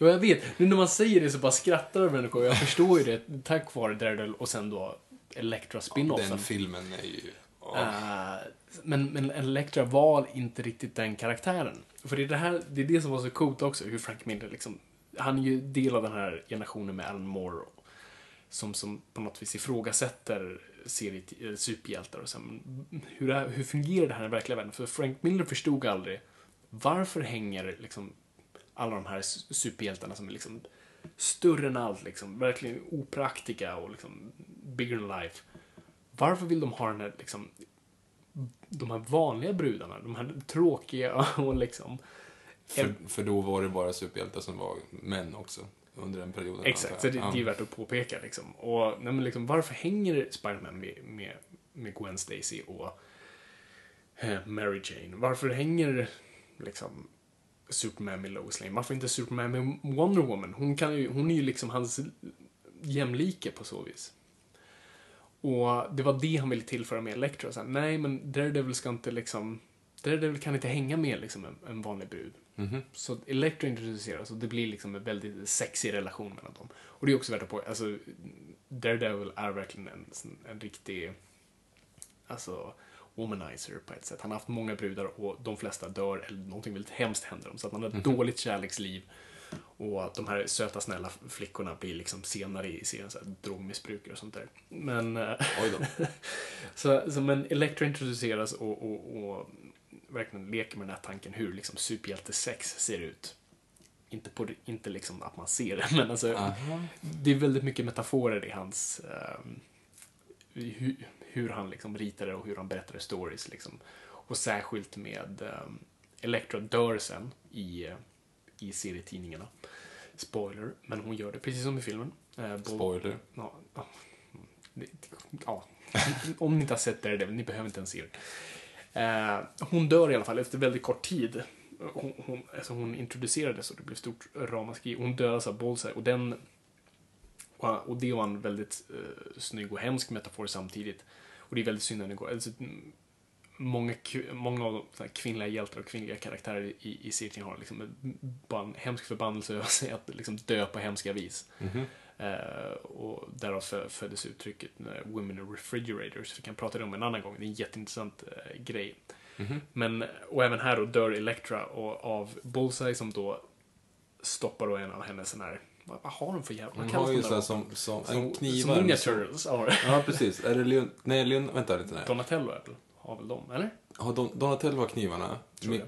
jo, jag vet. Nu när man säger det så bara skrattar människor. Jag förstår ju det tack vare Daredevil och sen då Elektra-spinoffen. den filmen är ju... ja. Eh, men, men Elektra var inte riktigt den karaktären. För det är det, här, det är det som var så coolt också, hur Frank Miller liksom, han är ju del av den här generationen med Alan Moore som, som på något vis ifrågasätter seriet, eh, superhjältar och Men hur, är, hur fungerar det här i verkliga världen? För Frank Miller förstod aldrig varför hänger liksom alla de här su- superhjältarna som är liksom större än allt, liksom, verkligen opraktiska och liksom bigger than life. Varför vill de ha den här liksom de här vanliga brudarna, de här tråkiga och liksom... För, för då var det bara superhjältar som var män också. Under den perioden. Exakt, så det, det är värt att påpeka liksom. Och nej, men liksom, varför hänger Spiderman med, med, med Gwen Stacy och eh, Mary Jane? Varför hänger liksom Superman med Lois Lane? Varför inte Superman med Wonder Woman? Hon, kan ju, hon är ju liksom hans jämlike på så vis. Och det var det han ville tillföra med Electra. Så här, nej, men Daredevil ska inte liksom... Daredevil kan inte hänga med liksom en, en vanlig brud. Så Electra introduceras och det blir liksom en väldigt sexig relation mellan dem. Och det är också värt att på, alltså Daredevil är verkligen en, en riktig, alltså womanizer på ett sätt. Han har haft många brudar och de flesta dör eller någonting väldigt hemskt händer dem. Så att han har ett dåligt kärleksliv. Och de här söta snälla flickorna blir liksom senare i serien så här drogmissbrukare och sånt där. Men... eh, Oj då. så, så men Elektra introduceras och, och, och verkligen leker med den här tanken hur liksom superhjältesex ser ut. Inte, på, inte liksom att man ser det, men alltså Aha. det är väldigt mycket metaforer i hans ehm, hur, hur han liksom ritade och hur han berättade stories. Liksom. Och särskilt med um, Elektra dör sen i, eh, i serietidningarna. Spoiler, men hon gör det precis som i filmen. Bull- Spoiler. Ja, ja. Ja. Om ni inte har sett det, det, ni behöver inte ens se det. Eh, hon dör i alla fall efter väldigt kort tid. Hon, hon, alltså hon introducerades och det blev stort ramaskri. Hon dödas av Bullseye och den... Och och det var en väldigt eh, snygg och hemsk metafor samtidigt. Och det är väldigt synd när det går. Alltså, mm, många, många av de kvinnliga hjältar och kvinnliga karaktärer i, i serien har liksom bara en hemsk förbannelse över sig att liksom dö på hemska vis. Mhm. Eh, och därav fö- föddes uttrycket Women in Refrigerators. Vi kan prata om en annan gång. Det är en jätteintressant eh, grej. Mhm. Men, och även här då dör Elektra och av Bullseye som då stoppar då en av hennes sån här, vad, vad har hon för jävla, vad kallas har ju de så här där som, som, Som, en knivar. som med Ninja som- Turtles har. Ja, precis. Är det Leon... Nej, Leon... Vänta lite. Nej. Donatello är väl, har väl dem, eller? Har Don... Donatello har knivarna? Tror jag.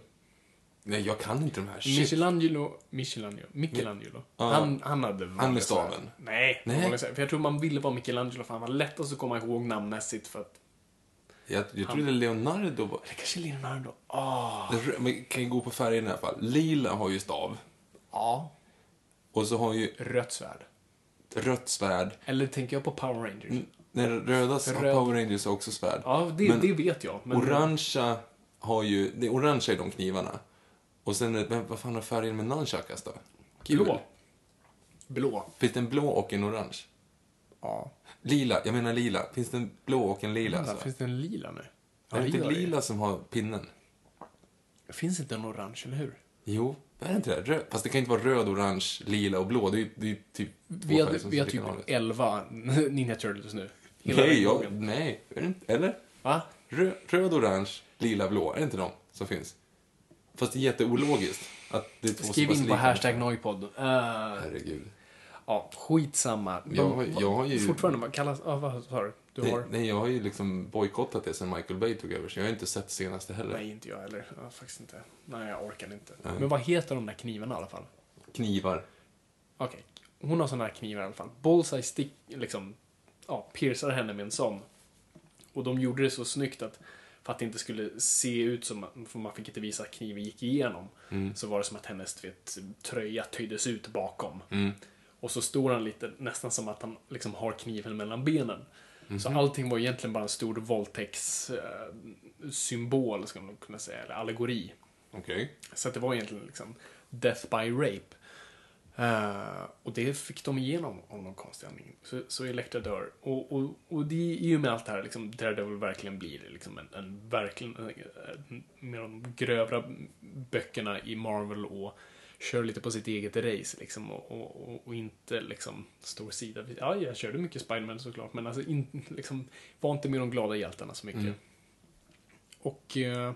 Nej, jag kan inte de här. Shit. Michelangelo, Michelangelo, Michelangelo. Ja. Han, han hade med vanliga staven? Nej, Nej. för jag tror man ville vara Michelangelo för han var lättast att komma ihåg namnmässigt för att Jag, jag trodde Leonardo var... det kanske Leonardo. Ah. Det Men kan ju gå på färgen i alla fall. Lila har ju stav. Ja. Och så har ju Rött svärd. rött svärd. Eller tänker jag på Power Rangers? N- När röda Röd. Power Rangers har också svärd. Ja, det, Men det vet jag. Men Orangea har ju... Det orangea är de knivarna. Och sen, är- men vad fan har färgen med nunchakas då? Kul. Blå. Blå. Finns det en blå och en orange? Ja. Lila, jag menar lila. Finns det en blå och en lila? Alltså? finns det en lila nu? är det inte lila som har pinnen? Finns inte en orange, eller hur? Jo, är det inte det? Röd. Fast det kan inte vara röd, orange, lila och blå. Det är det är typ två Vi har, färger som vi har typ. 11 Ninja Turtles nu. Hela Nej, jag, nej. Inte, eller? Va? Röd, röd, orange, lila, blå. Är det inte de som finns? Fast det är jätteologiskt. Att det är två Skriv in på hashtag Noipod. Uh, Herregud. ja, skitsamma. De, Jag jag har ju- Fortfarande, vad kallas... Ja, vad sa du? Du Nej, har... nej, jag har ju liksom bojkottat det sen Michael Bay tog över, så jag har inte sett senaste heller. Nej, inte jag heller. Ja, faktiskt inte. Nej, jag orkar inte. Nej. Men vad heter de där knivarna i alla fall? Knivar. Okej, hon har såna här knivar i alla fall. Bullseye stick, liksom, ja, piercar henne med en sån. Och de gjorde det så snyggt att för att det inte skulle se ut som att för man fick inte visa att kniven gick igenom. Så var det som att hennes vet, tröja töjdes ut bakom. Och så står han lite, nästan som att han liksom har kniven mellan benen. Så allting var egentligen bara en stor våldtäktssymbol, ska man kunna säga, eller allegori. Okej. Så det var egentligen liksom death by rape. Eh, och det fick de igenom av någon konstig anledning. Så, så Elektra dör. Och, och, och det är ju med allt det här, liksom, Daredevil verkligen blir liksom en, en verkligen, en, en, med de grövre böckerna i Marvel och kör lite på sitt eget race liksom och, och, och, inte liksom står sida vid, Ja, jag körde mycket Spiderman såklart, men alltså in, liksom, var inte med de glada hjältarna så mycket. Och eh,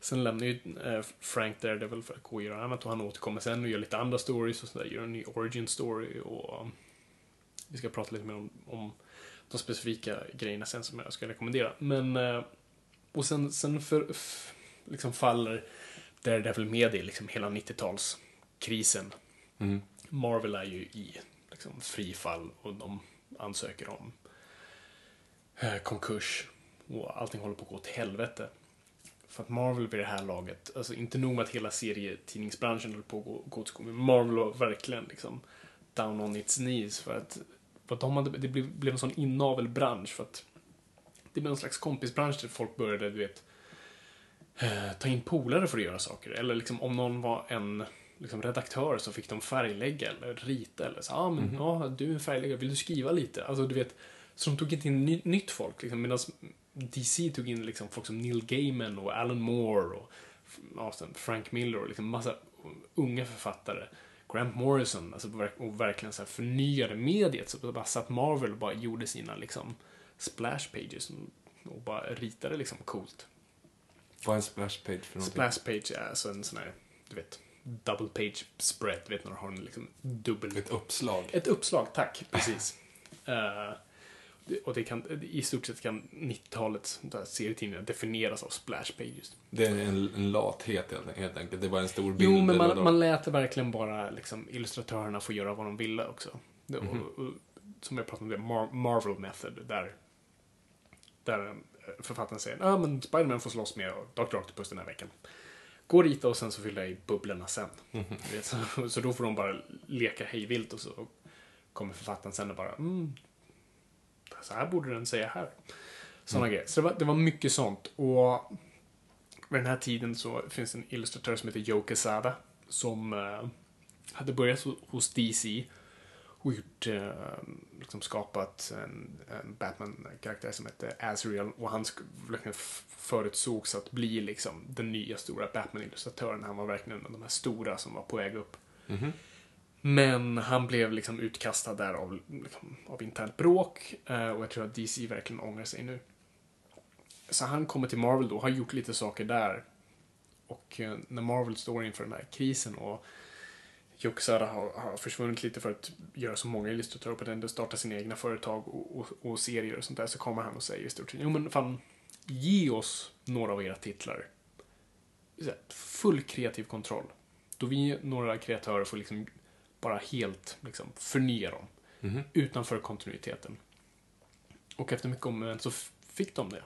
sen lämnar ju eh, Frank Daredevil för att gå och göra annat och han återkommer sen och gör lite andra stories och sådär, gör en ny origin story och um, vi ska prata lite mer om, om de specifika grejerna sen som jag ska rekommendera. Men, eh, och sen, sen för, f, liksom faller Daredevil med i liksom hela 90-talskrisen. Mm. Marvel är ju i liksom, frifall och de ansöker om eh, konkurs och allting håller på att gå till helvete. För att Marvel vid det här laget, alltså inte nog med att hela serietidningsbranschen höll på att gå, gå åt skogen, men Marvel var verkligen liksom down on its knees för att, för att de hade, det blev, blev en sån inavelbransch för att det blev en slags kompisbransch där folk började, du vet, eh, ta in polare för att göra saker. Eller liksom om någon var en liksom, redaktör så fick de färglägga eller rita eller så. Ja, ah, men ja, du är en färgläggare, vill du skriva lite? Alltså, du vet, så de tog inte in ny, nytt folk. Liksom, Medan DC tog in liksom, folk som Neil Gaiman och Alan Moore och ja, Frank Miller och liksom massa unga författare. Grant Morrison, alltså, och verkligen så här förnyade mediet. Så bara satt Marvel och bara gjorde sina liksom, splash pages och bara ritade liksom coolt. Vad är en splash page för någonting? Splash page är alltså en sån här, du vet, double page spread, vet när du har en liksom dubbel... Ett uppslag. Ett uppslag, tack. Precis. Det- och det kan, i stort sett kan 90-talets där serietidningar definieras av splash pages. Det är en, en lathet helt, enkelt. Det bara en stor bild. Jo, men man, man lät verkligen bara liksom, illustratörerna få göra vad de ville också. Det, Mhm. och, och, som jag pratade om, det Mar- Marvel Method, där, där eh, författaren säger att ah, men Spiderman får slåss med Dr. Octopus den här veckan. Gå och rita och sen så fyller jag i bubblorna sen. Vet, så, så då får de bara leka hejvilt och så kommer författaren sen och bara mm, så här borde den säga här. Sådana grejer. Så det var, det var mycket sånt. Och vid den här tiden så finns en illustratör som heter Joe Quesada som eh, hade börjat ho- hos DC och gjort, eh, liksom skapat en, en Batman-karaktär som hette Azrael och han verkligen förutsågs att bli liksom den nya stora Batman-illustratören. Han var verkligen en av de här stora som var på väg upp. Men han blev liksom utkastad där av, liksom, av internt bråk eh, och jag tror att DC verkligen ångrar sig nu. Så han kommer till Marvel då, har gjort lite saker där. Och eh, när Marvel står inför den här krisen och Juxara har, har försvunnit lite för att göra så många illustratörer på den, starta sina egna företag och, och, och serier och sånt där, så kommer han och säger i stort sett, jo men fan, ge oss några av era titlar. Full kreativ kontroll. Då vi, några kreatörer, får liksom bara helt liksom, förnya dem. Utanför kontinuiteten. Och efter mycket om men så fick de det.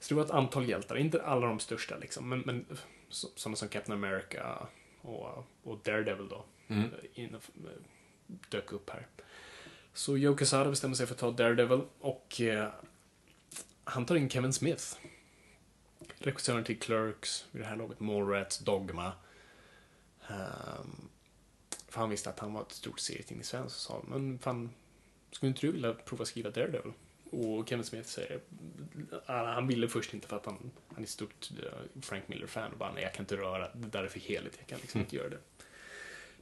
Så det var ett antal hjältar, inte alla de största liksom, men, men så- sådana som Captain America och, och Daredevil då. Mm. In, eh, dök upp här. Så Joe Quesada bestämmer sig för att ta Daredevil och eh, han tar in Kevin Smith. Regissören till Clerks, vid det här laget Mallrats, Dogma. Ehm, för han visste att han var ett stort serietidningsfan så sa men fan, skulle inte du vilja prova skriva Daredevil? Och Kevin Smith säger, ah, han ville först inte för att han, han är stort eh, Frank Miller-fan och bara, nej jag kan inte röra, det där är för heligt, jag kan liksom inte göra det.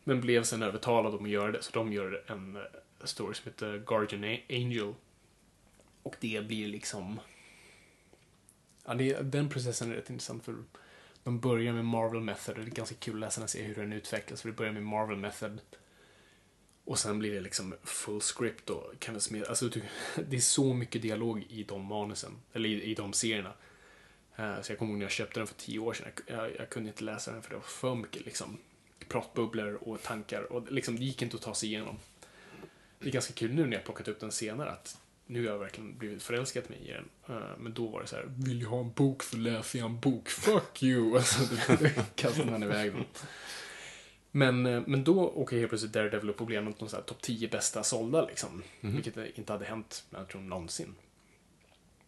Men blev sen övertalad om att göra det, så de gör en eh, story som heter Guardian Angel. Och det blir liksom... Ja, det, den processen är rätt intressant för de börjar med Marvel Method och det är ganska kul att läsa och se hur den utvecklas. För det börjar med Marvel Method och sen blir det liksom full script och Kevin Smith. Alltså, typ, det är så mycket dialog i de manusen, eller i, i de serierna. Eh, så jag kommer ihåg när jag köpte den för tio år sedan. Jag, jag, jag kunde inte läsa den för det var för mycket liksom, pratbubblor och tankar. Och liksom, det gick inte att ta sig igenom. Det är ganska kul nu när jag plockat upp den senare att nu har jag verkligen blivit förälskad mig i den. Eh, men då var det så här, vill jag ha en bok så läser jag en bok. Fuck you! Alltså, då kastade man iväg den. Men, eh, men då åker helt plötsligt Daredevil upp och blir en av de topp 10 bästa sålda liksom. Vilket inte hade hänt, jag tror, någonsin.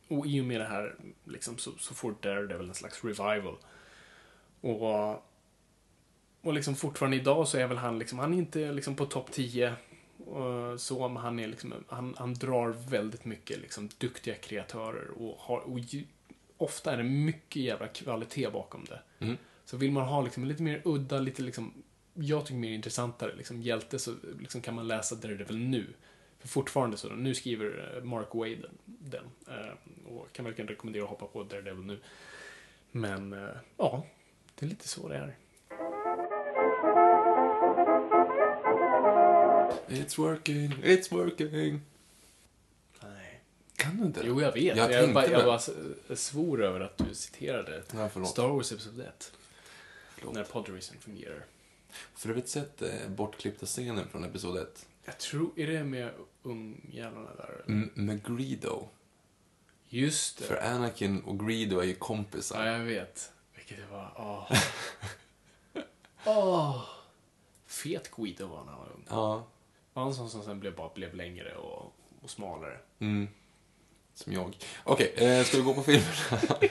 Och i och med det här liksom, så, så får Daredevil en slags revival. Och, och liksom fortfarande idag så är väl han liksom, han är inte liksom på topp 10 och så, men han är liksom, han, han drar väldigt mycket liksom duktiga kreatörer och har, och ju, ofta är det mycket jävla kvalitet bakom det. Så vill man ha liksom lite mer udda, lite liksom, jag tycker mer intressantare liksom hjälte så liksom kan man läsa Daredevil nu. För fortfarande så, nu skriver eh, Mark Wade den, eh, och kan verkligen rekommendera att hoppa på Daredevil nu. Men, eh, ja, det är lite så det är. It's working, it's working. Nej. Kan du inte? Jo, jag vet. Jag Jag, bara, jag bara s- svor över att du citerade Ja. Star Wars Episode 1. Förlåt. När Podrisen fungerar. För övrigt sett eh, bortklippta scenen från episod 1. Jag tror, är det med ungjävlarna där? eller? M- med Greedo. Just det. För Anakin och Greedo är ju kompisar. Ja, jag vet. Vilket det var. Åh. Åh. Fet Guido var när han var ung. Ja. Var han sån som sen blev, bara blev längre och, och smalare? Mm. Som jag. Okej, eh, ska vi gå på filmerna?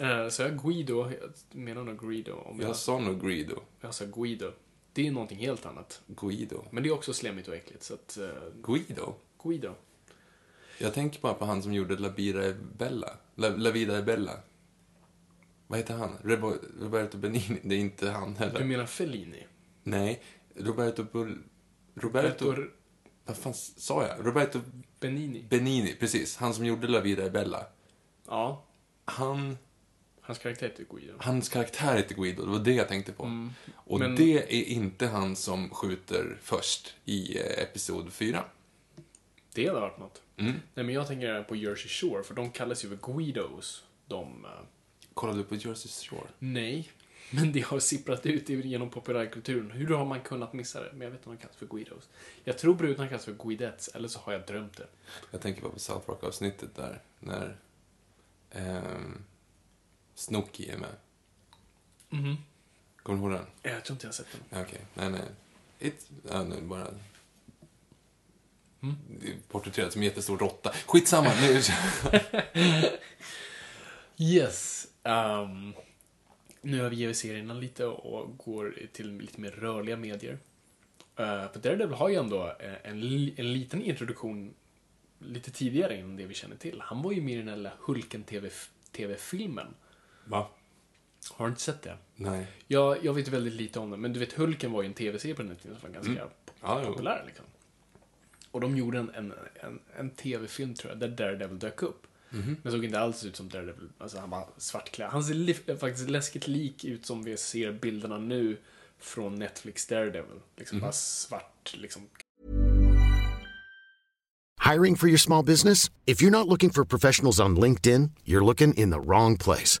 Eh, så jag Guido, jag menar nog Guido. Om jag, sa nog Greedo. jag sa Guido. Det är någonting helt annat. Guido. Men det är också slemmigt och äckligt, så att... Uh, Guido? Guido. Jag tänker bara på han som gjorde La Vida e Bella. La, La Vida e Bella. Vad heter han? Rebo, Roberto Benini. Det är inte han heller. Du menar Fellini? Nej, Roberto Bull... Roberto... Roberto Vad fan sa jag? Roberto Benini? Benini, precis. Han som gjorde La Vida e Bella. Ja. Han... Hans karaktär heter Guido. Hans karaktär heter Guido, det var det jag tänkte på. och men- det är inte han som skjuter först i eh, Episod 4. Det hade varit något. Nej, men jag tänker på Jersey Shore, för de kallas ju för Guidos. De... eh, Kollade du på Jersey Shore? nej. Men det har sipprat ut genom populärkulturen. Hur har man kunnat missa det? Men jag vet inte om de kallas för Guidos. Jag tror brudarna kallas för Guidettes, eller så har jag drömt det. Jag tänker bara på South Park-avsnittet där, när ehm, Snooki är med. Mhm. Kommer du ihåg den? Jag tror inte jag har sett den. Okej, nej, nej. It, ja, nu bara... Mm. Porträtterat som en jättestor råtta. Skitsamma, nu... Yes. Um, nu överger vi serierna lite och går till lite mer rörliga medier. Uh, för Daredevil har ju ändå eh, en, en liten introduktion lite tidigare än det vi känner till. Han var ju med i den där lilla Hulken TV TV-filmen. Va? Har du inte sett det? Nej. Jag, jag vet väldigt lite om det, men du vet Hulken var ju en TV-serie på den tiden som var ganska Ja, jo. populär. Liksom. Och de gjorde en, en, en, en TV-film tror jag, där Daredevil dök upp. Men såg inte alls ut som Daredevil. Alltså han var svartklädd. Han ser faktiskt läskigt lik ut som vi ser bilderna nu från Netflix Daredevil. Liksom bara svart, liksom. Hiring for your small business? If you're not looking for professionals on LinkedIn, you're looking in the wrong place.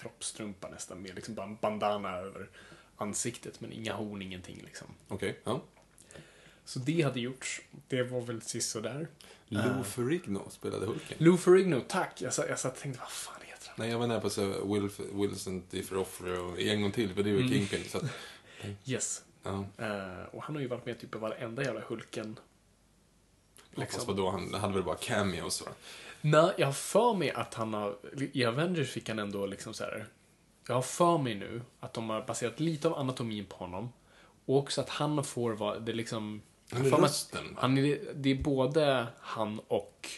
Proppstrumpa nästan med liksom bara en bandana över ansiktet men inga horn, ingenting liksom. Okej, ja. Så det hade gjorts. Det var väl sist sådär. Lou Ferrigno spelade Hulken. Lou Ferrigno, tack. Jag satt, jag satt och tänkte, vad fan heter han? Nej, jag var nära på att säga Will, Wilson Differoffer en gång till, för det är ju Kingpin. Så att, Yes. ja. Eh, och han har ju varit med typ i varenda jävla Hulken. Fast Liksom. vadå, han hade väl bara cameos va? Nej, jag har för mig att han har... I Avengers fick han ändå liksom så här. Jag har för mig nu att de har baserat lite av anatomin på honom. Och också att han får vara... Det är liksom... Han är jag mig rösten, va? Han är, det är både han och...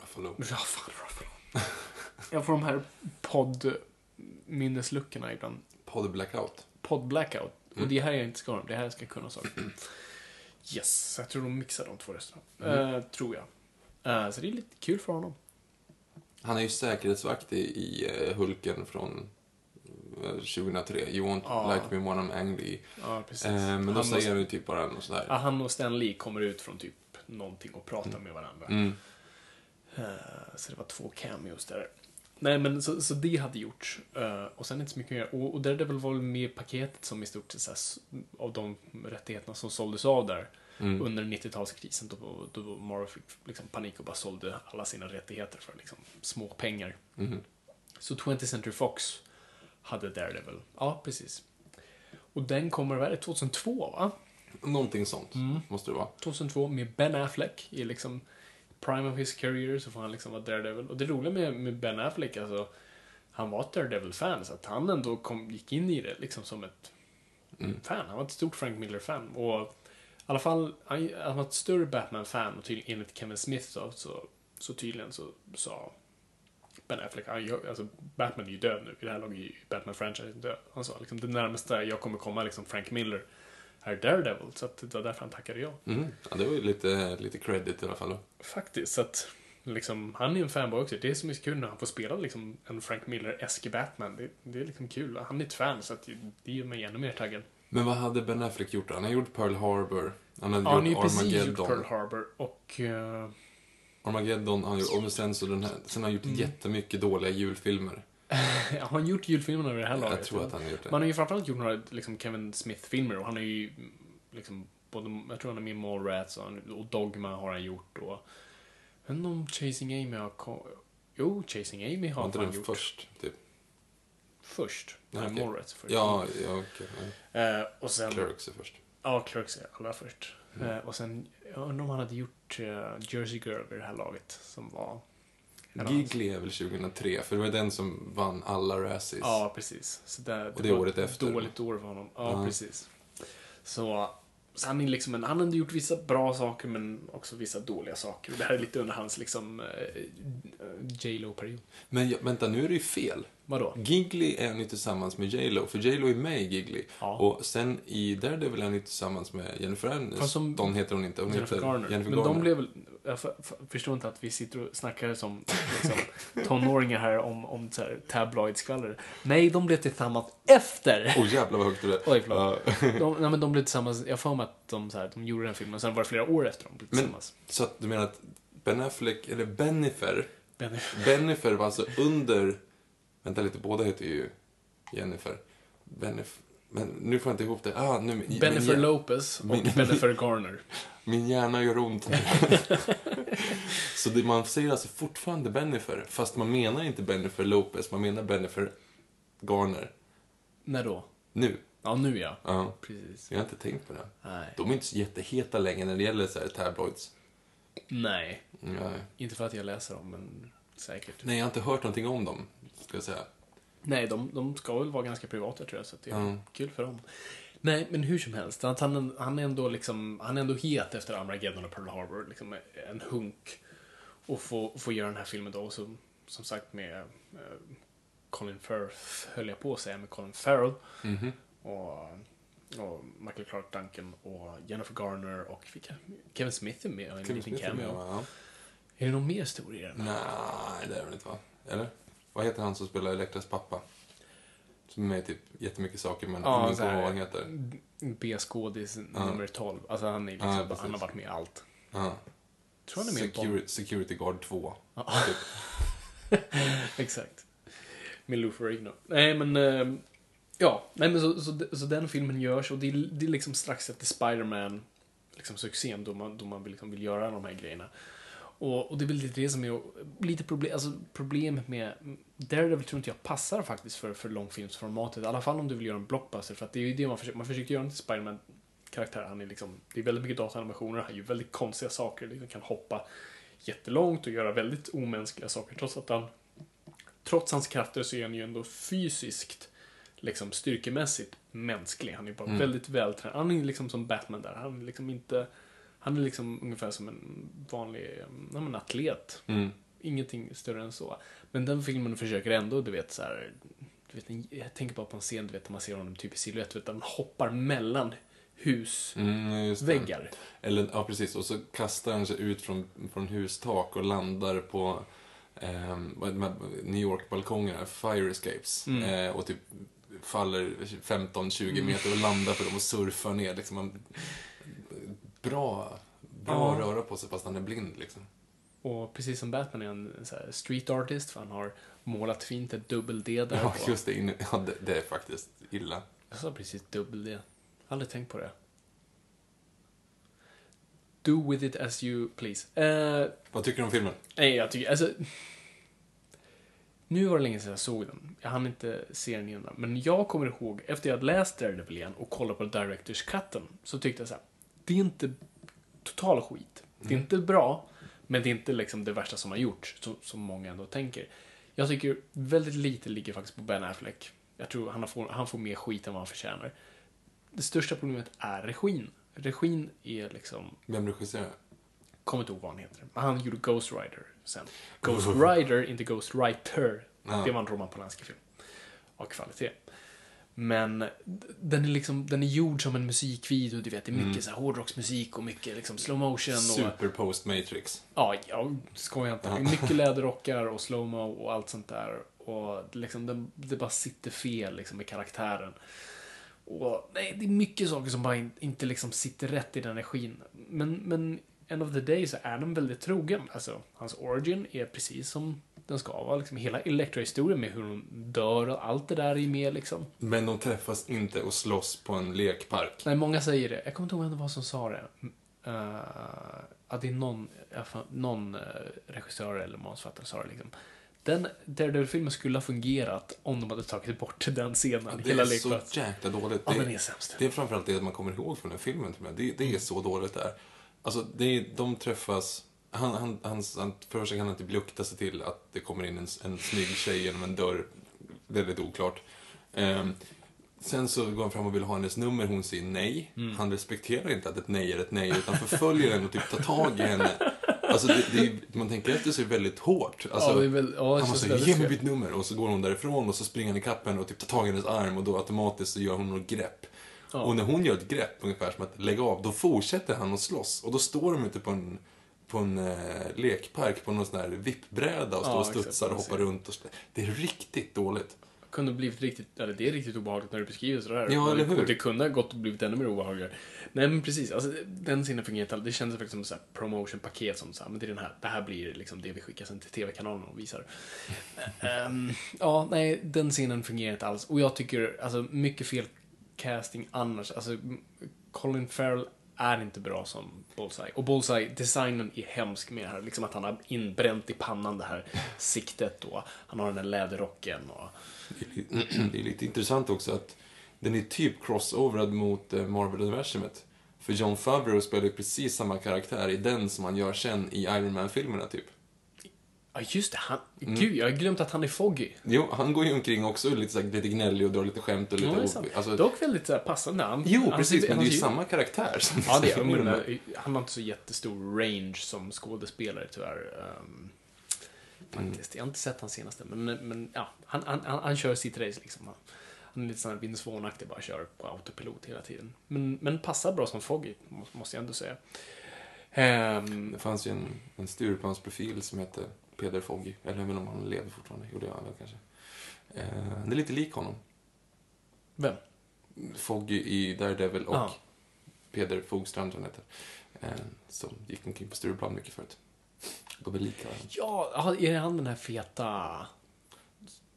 Ruffalo. Fan Ruffalo. Jag får de här podd-minnesluckorna ibland. Podd Blackout. Podd Blackout. Och det här jag inte ska ha, det här jag ska kunna saker. Yes, jag tror de mixar de två rösterna. Eh, tror jag. Eh, så det är lite kul för honom. Han är ju säkerhetsvakt i, i eh, Hulken från eh, 2003. You won't Ja. like me when I'm angry. Ja, precis. Eh, men då Han säger han ju typ bara något sådär. Ja, han och Stan Lee kommer ut från typ någonting och pratar med varandra. Mm. Eh, så det var två cameos där. Nej, men så, så det hade gjorts. Eh, och sen inte så mycket mer. Och, och Daredevil var väl med i paketet som i stort sett av de rättigheterna som såldes av där Mm. under 90-talskrisen. Då, då Marvel fick liksom panik och bara sålde alla sina rättigheter för liksom små pengar. Mhm. Så 20th Century Fox hade Daredevil. Ja, precis. Och den kommer, vad är det, 2002 va? Någonting sånt Mm. måste det vara. 2002 med Ben Affleck i liksom prime of his career så får han liksom vara Daredevil. Och det roliga med, med Ben Affleck, alltså han var ett Daredevil-fan så att han ändå kom, gick in i det liksom som ett fan. Han var ett stort Frank Miller-fan. Och i alla fall, han, han var ett större Batman-fan och tydligen enligt Kevin Smith då, så, så tydligen så sa Ben Affleck, han, gör- alltså Batman är ju död nu. I det här laget är ju Batman-franchisen död. Han sa liksom, det närmaste jag kommer komma liksom Frank Miller är Daredevil. Så att det var därför han tackade ja. Mm. Ja, det var ju lite, lite credit i alla fall. då. Faktiskt, så att liksom, han är en fanboy också. Det är så mycket kul när han får spela liksom, en Frank Miller-esk Batman. Det, det är liksom kul. Han är ett fan, så att det, det gör mig ännu mer taggad. Men vad hade Ben Affleck gjort då? Han har gjort Pearl Harbor. Han hade Ja, han har gjort precis gjort Armageddon. Pearl Harbor och... eh, Armageddon, han gjort, och sen så den här, sen har han gjort Mm. jättemycket dåliga julfilmer. har han gjort julfilmerna vid det här laget? Jag tror att han har gjort det. Man har ju framförallt gjort några liksom, Kevin Smith-filmer och han har ju liksom, både, jag tror han är med i Mallrats och, han- och Dogma har han gjort och... Jag vet inte om Chasing Amy har Jo, Chasing Amy har Var inte han den gjort. först, typ? Först. Ja, okej. Mallrats först. Ja, ja okej. ja. Eh, och sen... Clerks är först. Ja, Clerks är allra först. Mm. Eh, och sen, jag undrar om han hade gjort eh, Jersey Girl vid det här laget, som var... Gigli är väl 2003, för det var den som vann alla Razzies. Ja, precis. Så där, Och det var året ett efter. dåligt år för honom. Ja, Ja. precis. Så, så han, är liksom en, han hade gjort vissa bra saker, men också vissa dåliga saker. Och det här är lite under hans liksom J Lo-period. Men vänta, nu är det ju fel. Vadå? Gigli är han ju tillsammans med J Lo, för J Lo är med i Gigli. Ja. Och sen i Daredevil är han ju tillsammans med Jennifer Aniston, som- heter hon inte. Hon Jennifer heter Garner. Jennifer men Garner. de blev väl... Jag för, för, förstår inte att vi sitter och snackar som liksom, tonåringar här om, om tabloidskvaller. Nej, de blev tillsammans efter. Åh jävlar vad högt är. Oj, förlåt. Ja. De, nej, men de blev tillsammans, jag får mig att de, så här, de gjorde den filmen, sen var det flera år efter de blev Men, tillsammans. så att du menar att Ben Affleck, eller Bennifer, Men, Bennifer var alltså under... Vänta lite, båda heter ju Jennifer. Bennifer... Men nu får jag inte ihop det. Ah, nu, min, Bennifer min, Lopez och min- Bennifer Garner. min hjärna gör ont. så det, man säger alltså fortfarande Bennifer, fast man menar inte Bennifer Lopez, man menar Bennifer Garner. När då? Nu. Ja, nu ja. Ja. Precis. Jag har inte tänkt på det. Nej. De är inte så jätteheta längre när det gäller så här tabloids. Nej. Nej. Inte för att jag läser dem, men säkert. Nej, jag har inte hört någonting om dem, ska jag säga. Nej, de, de ska väl vara ganska privata tror jag, så det är Ja. kul för dem. Nej, men hur som helst. Att han, han, är ändå liksom, han är ändå het efter Armageddon och Pearl Harbor. Liksom en hunk. Och få, få göra den här filmen då. Så, som sagt med eh, Colin Firth, höll jag på att säga, med Colin Farrell. Mhm. Och, och Michael Clark Duncan och Jennifer Garner och vilka, Kevin Smith är med och en Kevin liten Smith är med, cameo. Ja. Är det någon mer stor i den? Nej, det är det inte va? Eller? Vad heter han som spelar Elektras pappa? Som är med i typ jättemycket saker men Ja, ingen kommer ihåg vad han heter. B-skådis Ja. nummer 12. Alltså han är liksom, Ja, precis. han har varit med i allt. Ja. Tror han är med. Security, Security Guard 2. Ja. Typ. Exakt. Med Lou Ferrigno. Nej, men... ehm, ja, nej, men så, så, så den filmen görs och det är, det är liksom strax efter Spider-Man, liksom succén, då man, då man liksom vill göra de här grejerna. Och, och det är väl lite det som är lite problem, alltså problemet med Daredevil tror inte jag passar faktiskt för, för långfilmsformatet. I alla fall om du vill göra en blockbuster, för att det är ju det man försöker, man försöker göra en Spider-Man karaktär. Han är liksom, det är väldigt mycket dataanimationer, han gör väldigt konstiga saker, liksom kan hoppa jättelångt och göra väldigt omänskliga saker trots att han trots hans krafter så är han ju ändå fysiskt, liksom styrkemässigt mänsklig. Han är bara väldigt vältränad. Han är liksom som Batman där. Han är liksom inte, han är liksom ungefär som en vanlig, men atlet. Mm. Ingenting större än så. Men den filmen försöker ändå, du vet så här, du vet, en- jag tänker bara på en scen, du vet, när man ser honom typ i silhuett, där han hoppar mellan husväggar. Mm. Eller, ja precis, och så kastar han sig ut från, från hustak och landar på med New York-balkongerna, fire escapes. Mm. Eh, och typ faller 15-20 meter och landar på dem och surfar ner. Liksom, man, bra bra Ja. röra på sig fast han är blind liksom. Och precis som Batman är han så här street artist, för han har målat fint ett dubbel-D där Ja, just det. Ja, det, det är faktiskt illa. Jag sa precis dubbel-D. Aldrig tänkt på det. Do with it as you please. Eh, Vad tycker du om filmen? nej, jag tycker, alltså... Nu var det länge sedan jag såg den. Jag hann inte se den innan. Men jag kommer ihåg, efter jag hade läst Daredevil igen och kollat på Directors Cutten, så tyckte jag så här, det är inte total skit. Det är inte bra, men det är inte liksom det värsta som har gjorts, som, som många ändå tänker. Jag tycker väldigt lite ligger faktiskt på Ben Affleck. Jag tror han får, han får mer skit än vad han förtjänar. Det största problemet är regin. Regin är liksom... Vem regisserar? kommer inte ihåg vad han heter. Men han gjorde Ghost Rider sen. Ghost Rider, inte Ghost Writer. Det var en Roman Polanski-film. Av kvalitet. Men den är liksom, den är gjord som en musikvideo, du vet. Det är mycket Mm. så här hårdrocksmusik och mycket liksom slow motion och... Super post Matrix. Ja, jag skojar inte. Är mycket läderrockar och slowmo och allt sånt där. Och liksom, det, det bara sitter fel liksom, med karaktären. Och nej, det är mycket saker som bara in, inte liksom sitter rätt i den energin. Men, men end of the day så är den väldigt trogen. Alltså, hans origin är precis som den ska vara. Liksom, hela Elektra-historien med hur hon dör och allt det där är med liksom. Men de träffas inte och slåss på en lekpark. Nej, många säger det. Jag kommer inte ihåg vem det var som sa det. Uh, att det är någon, någon eh, regissör eller manusförfattare sa det liksom. Den Daredevil-filmen skulle ha fungerat om de hade tagit bort den scenen. Det hela är så lekplats. jäkla dåligt. Ja, det, den är sämst. det är framförallt det man kommer ihåg från den filmen. Det, det är så dåligt där. Alltså, det är, de träffas... Han, han, han, han, för sig kan han inte lukta sig till att det kommer in en, en snygg tjej genom en dörr. Väldigt oklart. Ehm, sen så går han fram och vill ha hennes nummer. Hon säger nej. Mm. Han respekterar inte att ett nej är ett nej, utan förföljer henne och typ tar tag i henne. Alltså, det, det är, man tänker efter så är det väldigt hårt. Alltså, Ja, det väl- ja, han måste ge mig mitt nummer. Och så går hon därifrån och så springer han ikapp henne och typ tar tag i hennes arm och då automatiskt så gör hon något grepp. Och när hon gör ett grepp, ungefär som att lägga av, då fortsätter han att slåss. Och då står de ute på en, på en eh, lekpark på någon sån här vippbräda och står Ja, och studsar och hoppar runt. Och. Det är riktigt dåligt. kunde blivit riktigt, eller det är riktigt obehagligt när du beskriver sådär. Ja, eller hur? Det kunde ha gått och blivit ännu mer obehagligare. Nej men precis, alltså, den scenen fungerar inte. Det kändes faktiskt som ett promotion-paket som så här, men det är den här, det här blir liksom det vi skickar sen till TV-kanalen och visar. Ehm, ja, nej, den scenen fungerar inte alls. Och jag tycker, alltså mycket fel casting annars. Alltså, Colin Farrell är inte bra som Bullseye. Och Bullseye, designen är hemsk med det här. Liksom att han har inbränt i pannan det här siktet då. han har den där läderrocken och... Det är, lite intressant också att den är typ crossoverad mot eh, Marvel-universumet. För John Favreau spelar ju precis samma karaktär i den som han gör sen i Iron Man-filmerna, typ. Ja, just det. Han, Mm. Gud, jag har glömt att han är Foggy. Jo, han går ju omkring också lite, så här, lite gnällig och drar lite skämt och lite... Ja, det alltså, Dock väldigt så här, passande. Han, jo, han precis, men det är ju samma karaktär som Ja, det är men, eh, Han har inte så jättestor range som skådespelare, tyvärr. Um, faktiskt. Jag har inte sett hans senaste, men, men ja, han, han, han, han kör sitt race liksom. Han, han är lite sån här Vince Vaughn-aktig, bara kör på autopilot hela tiden. Men, men passar bra som Foggy, må- måste jag ändå säga. Ehm, Det fanns ju en, en Stureplansprofil som hette Peder Foggy. Eller jag inte om han lever fortfarande. Jo, det gör han väl kanske. Eh, det är lite lik honom. vem? Foggy i Daredevil och Ja. Peder Fogstrand, som han heter. Eh, som gick omkring på Stureplan mycket förut. De är lika varandra. Ja, är han den här feta...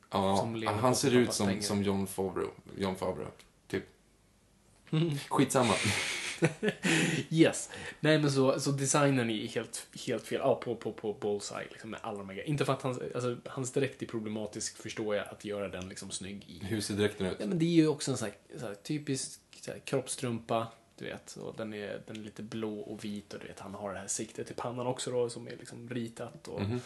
Ja, han ser ut som, pengar. som John Favreau. John Favreau, typ. Skitsamma. Yes. Nej men så, så designen är helt, helt fel. Ja, på, på, på Bullseye, liksom med alla grejerna. Inte för att hans, alltså, hans dräkt är problematisk, förstår jag, att göra den liksom snygg i. Hur ser dräkten ut? Nej men det är ju också en sån här, så här typisk så här, kroppstrumpa, du vet. Och den är, den är lite blå och vit och du vet, han har det här siktet i pannan också då, som är liksom ritat. Och, Mhm.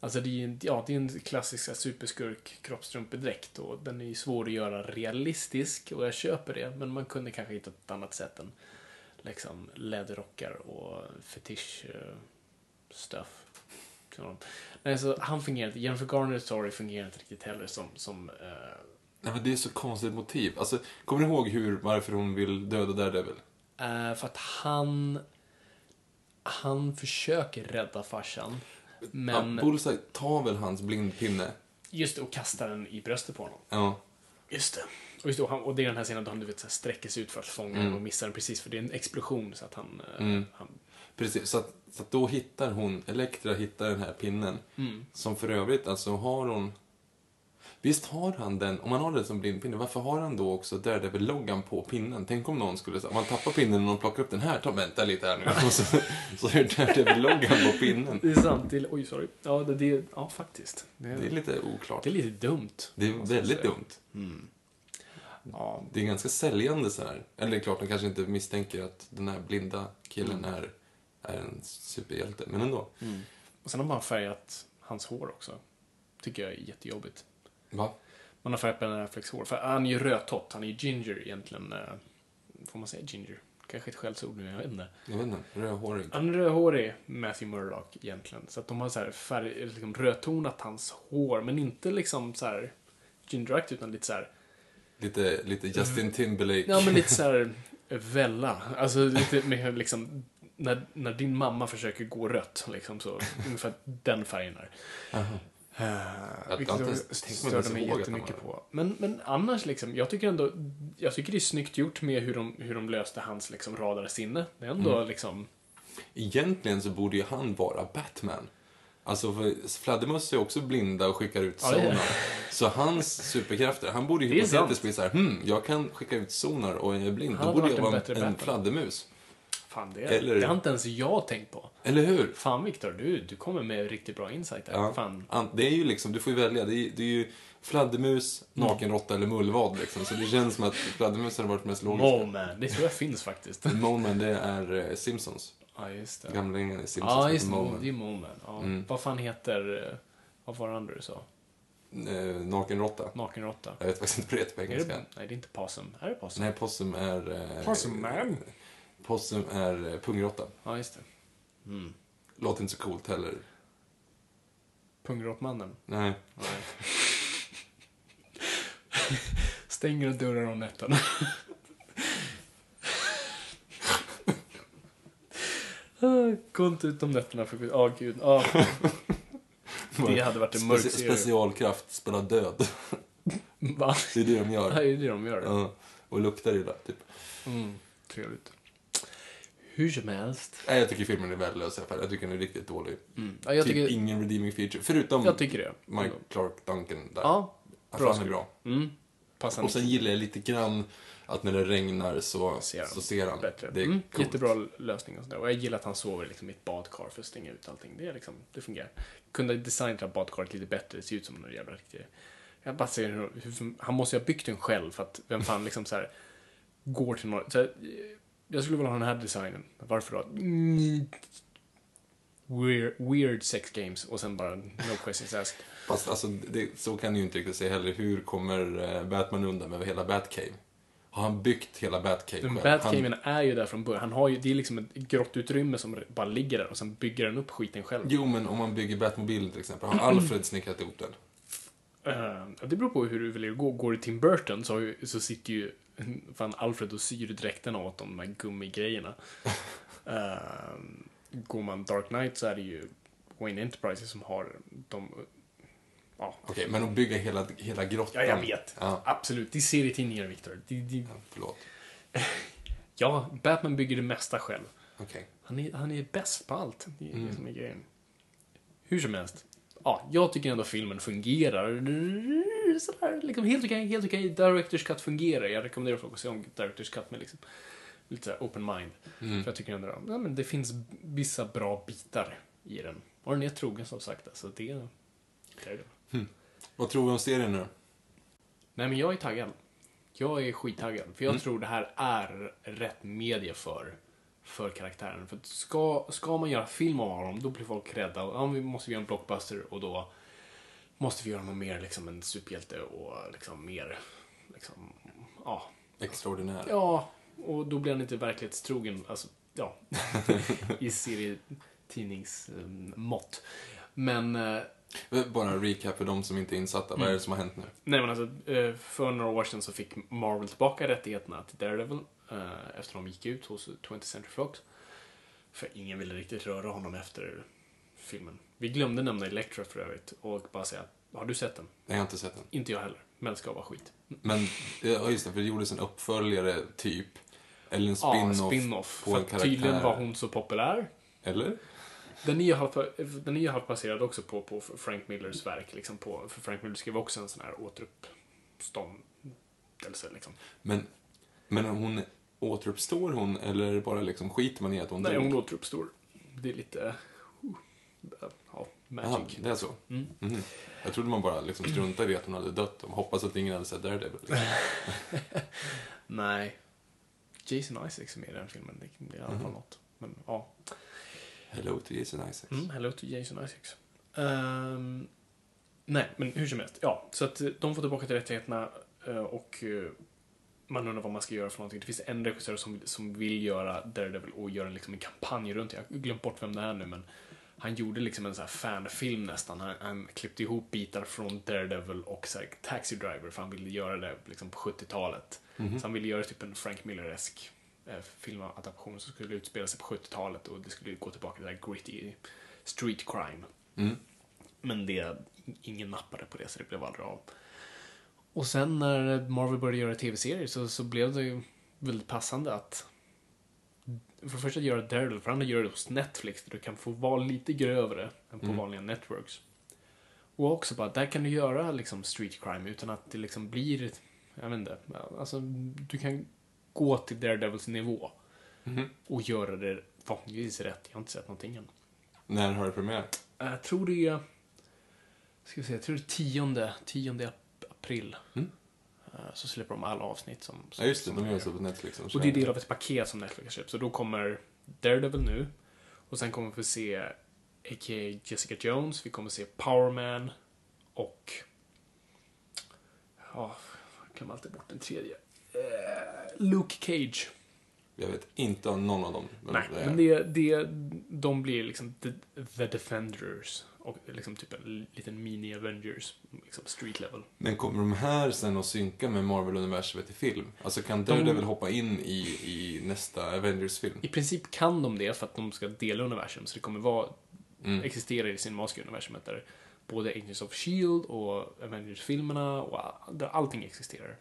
Alltså det är ju en, ja, det är en klassisk superskurk kroppstrumpedräkt och den är ju svår att göra realistisk och jag köper det, men man kunde kanske hitta ett annat sätt än liksom läderrockar och fetisch uh, stuff. Nej, så han fungerar inte. Jennifer Garners story fungerar inte riktigt heller som, som eh, Nej, men det är så konstigt motiv. Alltså, kommer ni ihåg hur, varför hon vill döda Daredevil? eh, för att han han försöker rädda farsan. Men Ja, Bullseye tar väl hans blindpinne? just det, och kastar den i bröstet på honom. Ja. Just det. Och, just det, och, han, och det är den här scenen då han du vet, så här, sträcker sig ut för att fånga Mm. och missar den precis för det är en explosion så att han... eh, Mm. han Precis, så att, så att då hittar hon, Elektra hittar den här pinnen. Mm. Som för övrigt, alltså har hon... Visst har han den, om man har den som blindpinne, varför har han då också Daredevil-loggan på pinnen? Tänk om någon skulle, om man tappar pinnen och någon plockar upp den här, ta, vänta lite här nu. Och så, så är Daredevil-loggan på pinnen. det är sant. Det är, oj, sorry. Ja, det, det, ja faktiskt. Det, Det är lite oklart. det är lite dumt. Det är väldigt dumt. Ja, Det är ganska säljande så här. Eller det är klart, de kanske inte misstänker att den här blinda killen Mm. är, är en superhjälte. Men ändå. Och sen har man färgat hans hår också. Tycker jag är jättejobbigt. Va? Man har färgat Ben Afflecks hår. För han är ju rödtott. Han är ju ginger egentligen. eh, Får man säga ginger? kanske ett skällsord nu, jag vet inte. Jag vet inte, rödhårig. Han är rödhårig, Matthew Murdock, egentligen. Så att de har så här färg, liksom rödtonat hans hår, men inte liksom så här Ginger Act, utan lite så här, Lite, lite Justin Timberlake. ja men lite så här Vella. Alltså lite mer liksom, när, när din mamma försöker gå rött, liksom så, ungefär den färgen är. Uh, Jag vilket jag störde mig jättemycket på. Men, men annars liksom, jag tycker ändå, jag tycker det är snyggt gjort med hur de, hur de löste hans liksom radare sinne. Det är ändå Mm. liksom, Egentligen så borde ju han vara Batman. Alltså, fladdermöss är också blinda och skickar ut Ja, sonar. Så hans superkrafter, han borde ju hypotetiskt bli så här, hmm, jag kan skicka ut sonar och jag är blind. Han Då borde jag en vara en, Batman. fladdermus. Fan det, Eller- det har inte ens jag tänkt på. Eller hur? Fan Viktor, du, du kommer med riktigt bra insight här. Ja. Fan. An- Det är ju liksom, du får ju välja. Det är, det är ju fladdermus, Mm. nakenråtta eller mullvad liksom. Så det känns som att fladdermus hade varit mest logiska. Mowman, det tror jag finns faktiskt. Moleman, det är eh, Simpsons. Ja, just det. Gamlingen i Simpsons Ja, just det. Moleman. Det är Mowman. Ja. Mm. Vad fan heter, eh, vad var det andra du sa? Eh, nakenråtta. Nakenråtta. Jag vet faktiskt inte vad det heter på Är engelska. det, nej, det är inte possum. Är det possum? Nej, possum är... Eh, Possum man. Possum är eh, pungråtta. Ja, just det. Mm. Låter inte så coolt heller. Pungråttmannen. Nej. Nej. Stänger dörrar om nätterna. Gå inte ut om nätterna för gud. Åh gud. Ah. Det hade varit en mörk Speci- serie. specialkraft, spela död. Va? Det är det de Det gör. är ju det de gör. Ja. Och luktar illa, typ. Mm, trevligt. Hur som helst. Nej, jag tycker filmen är värdelös i alla fall. Jag tycker den är riktigt dålig. Mm. Ja, jag, typ tycker, ingen redeeming feature. Förutom jag tycker det. Mike Clark Duncan där. Ja, Alltså, bra han är bra. Mm. Passande. Och sen gillar jag lite grann att när det regnar så Ser han. så ser han. Bättre. Det är mm, coolt. jättebra lösning och sådär. Och jag gillar att han sover liksom i ett badkar för att stänga ut allting. Det, är liksom, det fungerar. Kunde här badkaret lite bättre. Det ser ut som en jävla riktig... Jag bara ser hur, hur, han måste ju ha byggt den själv för att vem fan liksom så här går till någon... Så här, jag skulle vilja ha den här designen. Varför då? Mm, weird, weird sex games och sen bara no questions asked. Fast alltså, det, så kan du ju inte riktigt säga heller. Hur kommer eh, Batman undan med hela Batcave? Har han byggt hela Batcave Men själv? Batcaven är ju där från början. Han har ju, det är liksom ett grått utrymme som bara ligger där och sen bygger han upp skiten själv. Jo, men om man bygger Batmobilen till exempel. Har Alfred snickrat ihop den? Ja, det beror på hur du vill gå. Går det Tim Burton så, ju, så sitter ju fan Alfred och syr dräkterna åt de här gummigrejerna. uh, går man Dark Knight så är det ju Wayne Enterprises som har de... Ja, Okej, men att bygga hela, hela grottan. ja jag vet. Ja, Absolut. Det är serietidningar, Victor. Det, det, förlåt. ja, Batman bygger det mesta själv. Okej. Han är, han är bäst på allt. Det är Mm. det som är grejen. Hur som helst. Ja, jag tycker ändå filmen fungerar. Sådär, liksom helt okej, helt okej. Directors Cut fungerar. Jag rekommenderar folk att se om Directors Cut med liksom lite såhär open mind. Mm. För jag tycker ändå ja, men det finns vissa bra bitar i den. Och den är trogen som sagt. Alltså, det, är det. Vad tror vi om serien nu? Nej, men jag är taggad. Jag är skittaggad. För jag Mm. tror det här är rätt media för, för karaktären. För ska, ska man göra film av honom, då blir folk rädda. Ja, vi måste göra en blockbuster och då måste vi göra något mer, liksom en superhjälte och liksom mer, liksom, ja. Extraordinär. Ja, och då blir han inte verklighetstrogen, alltså, ja. I serietidningsmått. Men eh, Bara en recap för de som inte är insatta. Vad är det som har hänt nu? Nej men alltså, eh, för några år sedan så fick Marvel tillbaka rättigheterna till Daredevil eh, efter de gick ut hos 20th Century Fox. För ingen ville riktigt röra honom efter filmen. Vi glömde nämna Elektra för övrigt och bara säga, har du sett den? Jag har inte sett den. Inte jag heller, men ska vara skit. Men, ja just det, för det gjordes en uppföljare, typ. Eller en Ja, spin-off spin-off. på För en karaktär. tydligen var hon så populär. Eller? Den är ju halvt, den baserad också på, på Frank Millers verk. Liksom på, för Frank Miller skrev också en sån här återuppståndelse. Liksom. Men, men hon, återuppstår hon eller bara liksom skiter man i att hon Nej, dog? hon återuppstår. Det är lite... uh, Magic. det är så? Mm. Mhm. Jag trodde man bara liksom struntade i att hon hade dött och hoppas att ingen hade sett Daredevil. Liksom. Nej. Jason Isaacs är med i den filmen. Det är i alla fall något. Men ja. Hello to Jason Isaacs. Mm, hello to Jason Isaacs. Ehm, nej, men hur som helst. Ja, så att eh, de får tillbaka till rättigheterna eh, och... eh, man undrar vad man ska göra för någonting. Det finns en regissör som, som vill göra Daredevil och göra liksom en kampanj runt det. Jag har glömt bort vem det är nu, men han gjorde liksom en så här fanfilm nästan. Han, han klippte ihop bitar från Daredevil och så Taxi Driver, för han ville göra det liksom på 70-talet. Så han ville göra typ en Frank Miller-esk eh, filmadaption som skulle utspela sig på 70-talet och det skulle gå tillbaka till det här gritty street crime. Men det, ingen nappade på det så det blev aldrig av. Och sen när Marvel började göra tv-serier så, så blev det ju väldigt passande att för det första göra Daredevil, för det andra göra det hos Netflix där du kan få vara lite grövre än på vanliga networks. Och också bara, där kan du göra liksom street crime utan att det liksom blir, jag vet inte, alltså du kan gå till Daredevils nivå och göra det förhoppningsvis rätt. Jag har inte sett någonting än. När har det premiär? Jag tror det är, ska vi se, jag tror det är 10, 10 april. Eh, Så släpper de alla avsnitt som... som Ja, just det. De gör så på Netflix. Och det är del av ett paket som Netflix har köpt. Så då kommer Daredevil nu. Och sen kommer vi se a.k.a. Jessica Jones. Vi kommer se Power Man. Och... Ja, jag glömmer alltid bort den tredje. Eh, Luke Cage. Jag vet inte om någon av dem. vem Nej, det är. men det, det, de blir liksom the, the Defenders. Och liksom typ en liten mini-Avengers. Liksom street level. Men kommer de här sen att synka med Marvel-universumet i film? Alltså kan Daredevil hoppa in i, i nästa Avengers-film? I princip kan de det för att de ska dela universum. Så det kommer vara, existera i Cinematiska-universumet där både Agents of Shield och Avengers-filmerna och där allting existerar.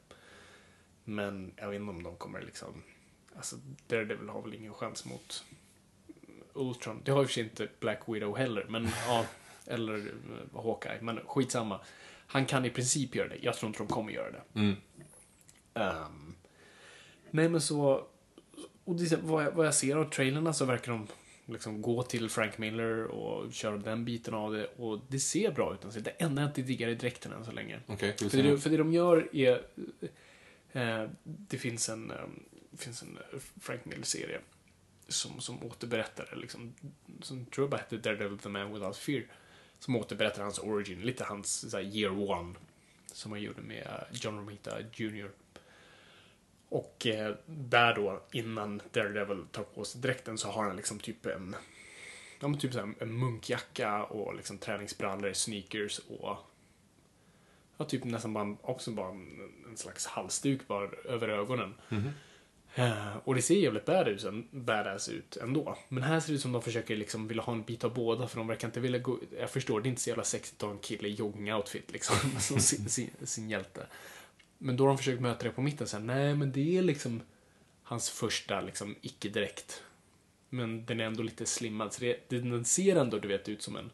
Men jag vet inte om de kommer liksom... Alltså, Daredevil har väl ingen chans mot Ultron. Det har sig inte Black Widow heller, men ja, eller eh, Hawkeye. Men skitsamma. Han kan i princip göra det. Jag tror inte de kommer göra det. Mm. Ehm, nej men så, och det, vad, jag, vad jag ser av trailerna så verkar de liksom gå till Frank Miller och köra den biten av det och det ser bra ut. Alltså, det enda jag inte diggar är dräkten än så länge. Hur För det, för det de gör är, eh, det finns en, eh, finns en eh, Frank Miller-serie som, som återberättar, liksom, som tror jag bara hette Daredevil the Man Without Fear, som återberättar hans origin, lite hans så här, year one, som han gjorde med eh, John Romita Jr. Och eh, där då, innan Daredevil tar på sig dräkten så har han liksom typ en, ja men typ så här, en munkjacka och liksom träningsbrallor, sneakers och Ja, typ nästan bara, också bara en, en slags halsduk bara över ögonen. Eh, Eh, och det ser jävligt badass, badass ut ändå. Men här ser det ut som de försöker liksom vilja ha en bit av båda för de verkar inte vilja gå... Jag förstår, det är inte så jävla sexigt att ha en kille i jogging-outfit liksom, som sin, sin, sin hjälte. Men då har de försökt möta det på mitten sen. nej men det är liksom hans första liksom icke-dräkt. Men den är ändå lite slimmad, så det, den ser ändå du vet ut som en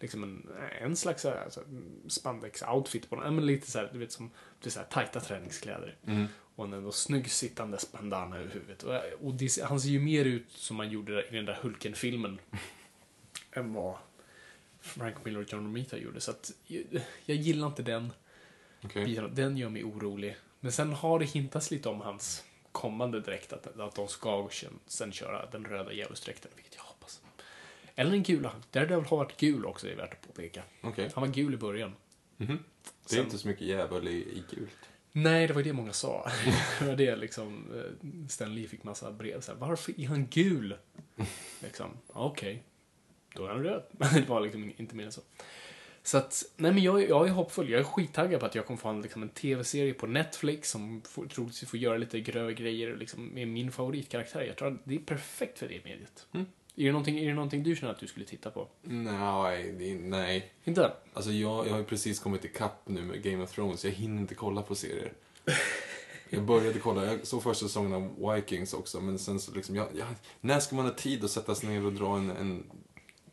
liksom en, en slags här, alltså, spandex-outfit på den. Men lite så här, du vet som det är så här, tajta träningskläder. Och en ändå snygg sittandes bandana över huvudet. Och, och det, han ser ju mer ut som han gjorde i den där Hulken-filmen. än vad Frank Miller och John Romita gjorde. Så att jag, jag gillar inte den biten. Den gör mig orolig. Men sen har det hintats lite om hans kommande dräkt. Att, att de ska sen, sen köra den röda djävulsdräkten, vilket jag. Eller den gula. Daredevil har varit gul också, är värt att påpeka. Okej. Han var gul i början. Det är Sen- inte så mycket djävul i, i gult. Nej, det var det många sa. det var det liksom, eh, Stan Lee fick massa brev. Så här, Varför är han gul? liksom, okej. Då är han röd. det var liksom inte mer än så. Så att, nej men jag, jag är hoppfull. Jag är skittaggad på att jag kommer få en, liksom, en tv-serie på Netflix som får, troligtvis får göra lite grövre grejer liksom, med min favoritkaraktär. Jag tror att det är perfekt för det mediet. Är, det någonting, är det någonting du känner att du skulle titta på? Nej, nej. Inte? Alltså jag, jag har ju precis kommit ikapp nu med Game of Thrones. Jag hinner inte kolla på serier. Jag började kolla, jag såg första säsongen av Vikings också, men sen så liksom, jag, jag, när ska man ha tid att sätta sig ner och dra en, en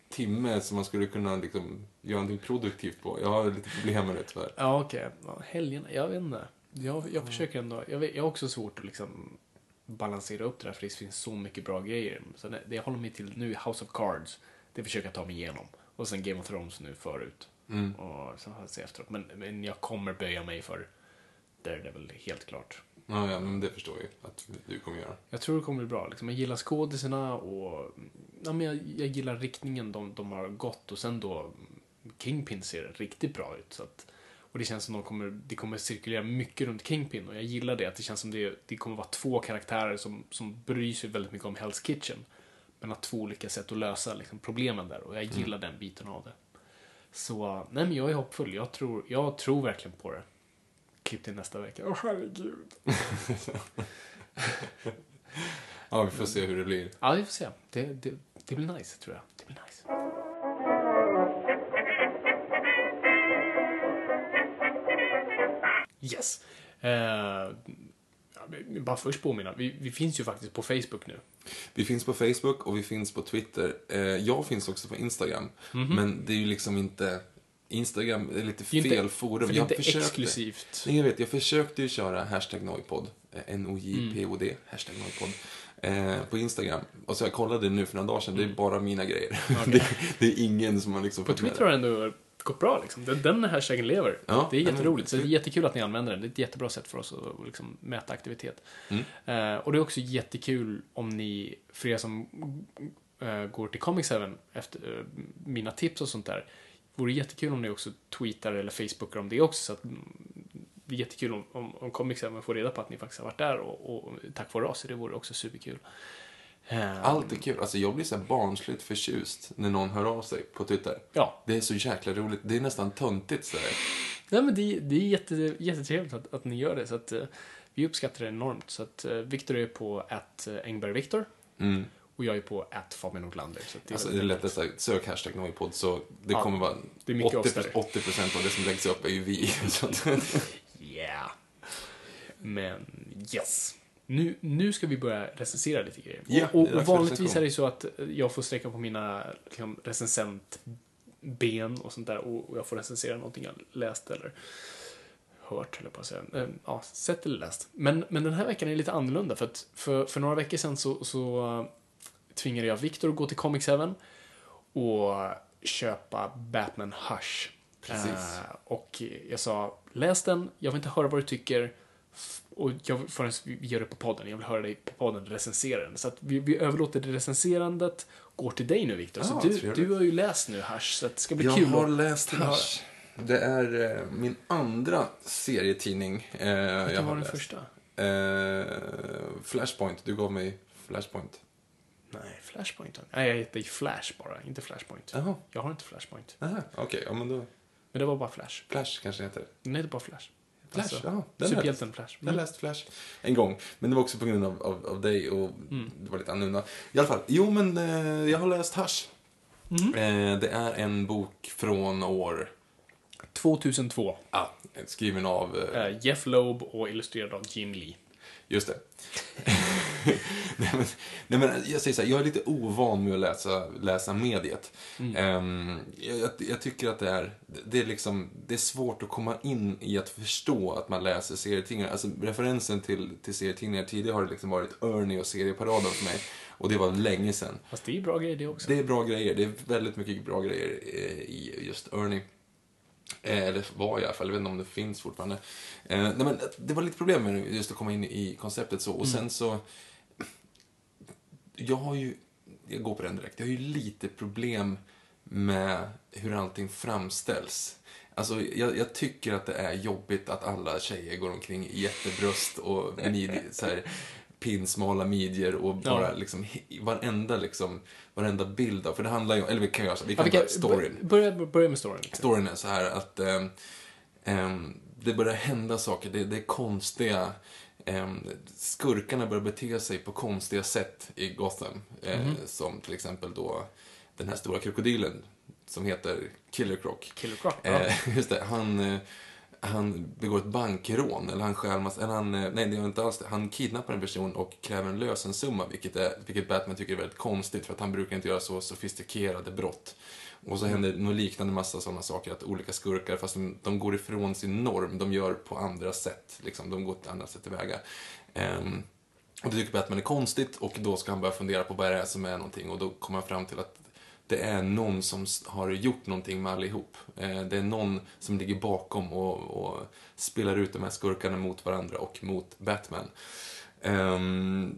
timme som man skulle kunna liksom göra någonting produktivt på? Jag har lite problem med det tyvärr. Ja, okej. Ja, helgerna, jag vet inte. Jag, jag försöker ändå, jag, vet, jag har också svårt att liksom balansera upp det där för det finns så mycket bra grejer. Så det, det jag håller mig till nu är House of Cards. Det försöker jag ta mig igenom. Och sen Game of Thrones nu förut. Och sen har jag se efteråt. Men, men jag kommer böja mig för Daredevil, helt klart. Ja, ja, men det förstår jag att du kommer göra. Jag tror det kommer bli bra. Liksom, jag gillar skådisarna och ja, men jag, jag gillar riktningen de, de har gått. Och sen då, Kingpin ser riktigt bra ut. Så att, Och det känns som de kommer, det kommer cirkulera mycket runt Kingpin och jag gillar det. Att det känns som det, det kommer vara två karaktärer som, som bryr sig väldigt mycket om Hell's Kitchen. Men har två olika sätt att lösa liksom, problemen där och jag gillar den biten av det. Så, nej men jag är hoppfull. Jag tror, jag tror verkligen på det. Klipp till nästa vecka. Åh herregud. Ja, vi får se hur det blir. Ja, vi får se. Det, det, det blir nice, tror jag. Det blir nice. Yes. Eh, bara först påminna, vi, vi finns ju faktiskt på Facebook nu. Vi finns på Facebook och vi finns på Twitter. Eh, jag finns också på Instagram. Men det är ju liksom inte... Instagram är lite fel inte- forum. för det är inte försökte- exklusivt. Nej, jag vet. Jag försökte ju köra hashtag Noipod. eh, N-O-J-P-O-D. Mm. Hashtag Noipod. Eh, på Instagram. Och så jag kollade nu för några dagar sedan. Det är bara mina grejer. Okej. det, det är ingen som har liksom På Twitter har det ändå gått bra liksom. Den, den hashtaggen lever. Ja, det är men- jätteroligt. Så det är jättekul att ni använder den. Det är ett jättebra sätt för oss att liksom, mäta aktivitet. Mm. Eh, och det är också jättekul om ni, för er som eh, går till Comic 7 efter eh, mina tips och sånt där. Vore jättekul om ni också tweetar eller facebookar om det också. Så att, mm, det är jättekul om, om, om Comic 7 får reda på att ni faktiskt har varit där och, och tack vare oss. Det vore också superkul. Eh, Allt är kul. Alltså jag blir så här barnsligt förtjust när någon hör av sig på Twitter. Ja, Det är så jäkla roligt. Det är nästan töntigt så här. Nej, men det, det är jätte, jättetrevligt att, att ni gör det. Så att, eh, vi uppskattar det enormt. Så att, eh, Viktor är på att Engberg Viktor Mm. och jag är på att Fabian Nordlander. Så att det, är Alltså det är väldigt lättast att sök hashtag Noipod så det Ja, kommer vara det är mycket 80, oss där. 80% av det som läggs upp är ju vi. Så att, enkelt. Yeah. Men yes. Nu, nu ska vi börja recensera lite grejer. Ja, och, och för vanligtvis är det så att jag får sträcka på mina liksom, recensentben och sånt där och och jag får recensera någonting jag läst eller hört, eller på att säga. Eh, Ja, sett eller läst. Men, men den här veckan är lite annorlunda för att för, för några veckor sedan så, så eh, tvingade jag Viktor att gå till Comic 7 och köpa Batman Hush. Precis. Eh, och jag sa, läs den, jag vill inte höra vad du tycker. Och jag, förrän vi gör det på podden, jag vill höra dig på podden recensera den. Så att vi, vi överlåter det recenserandet, går till dig nu Viktor. Så du, trevligt. du har ju läst nu Hush, så det ska bli jag kul har att läst höra. Hush. Det är eh, min andra serietidning. Eh, jag Vilken har var den läst. första? Eh, Flashpoint. Du gav mig Flashpoint. Nej, Flashpoint. Nej, jag heter Flash bara, inte Flashpoint. Jaha. Jag har inte Flashpoint. Aha, Okej, ja men då. Men det var bara Flash. Flash kanske heter. Den heter bara Flash. Flash, Alltså. Den Superhjälten Flash. Jag har läst Flash en gång. Men det var också på grund av, av, av dig och Mm. det var lite annorlunda. I alla fall, jo men eh, jag har läst Hush. Mm. Eh, det är en bok från år, 2002. ah, skriven av, eh, Eh, Jeff Loeb och illustrerad av Jim Lee. Just det. nej, men, nej men jag säger så här, jag är lite ovan med att läsa, läsa mediet. Mm. Ehm, jag, jag, tycker att det är, det är liksom, det är svårt att komma in i att förstå att man läser serietidningar. Alltså referensen till, till serietidningar tidigare har det liksom varit Ernie och serieparaden för mig. Och det var länge sedan. Fast det är bra grejer det också. Det är bra grejer. Det är väldigt mycket bra grejer eh, i just Ernie. Eh, Eller var i alla fall, jag vet inte om det finns fortfarande. Eh, nej, men det var lite problem med just att komma in i konceptet så. Och sen så... Jag har ju... Jag går på den direkt. Jag har ju lite problem med hur allting framställs. Alltså, jag, jag tycker att det är jobbigt att alla tjejer går omkring i jättebröst och mid, så här, pinsmala midjor och bara Ja. liksom, varenda liksom, varenda bild av, för det handlar ju om, eller vi kan göra så, vi Ja, kan vi ta kan, storyn. börja, börja med storyn. Storyn är så här att ehm, det börjar hända saker, det, det är konstiga, ehm, skurkarna börjar bete sig på konstiga sätt i Gotham. Eh, Mhm. Som till exempel då den här stora krokodilen som heter Killer Croc. Killer Croc. Ja. Eh, just det, han, eh, han begår ett bankrån, eller han stjäl massa, eller han, eh, nej det gör inte alls det. Han kidnappar en person och kräver en lösensumma, vilket, är, vilket Batman tycker är väldigt konstigt, för att han brukar inte göra så sofistikerade brott. Och så händer något liknande massa sådana saker, att olika skurkar, fast de, de går ifrån sin norm, de gör på andra sätt, liksom, de går ett annat sätt tillväga. Ehm, och det tycker Batman är konstigt och då ska han börja fundera på vad det är som är någonting och då kommer han fram till att det är någon som har gjort någonting med allihop. Eh, Det är någon som ligger bakom och, och spelar ut de här skurkarna mot varandra och mot Batman. Ehm,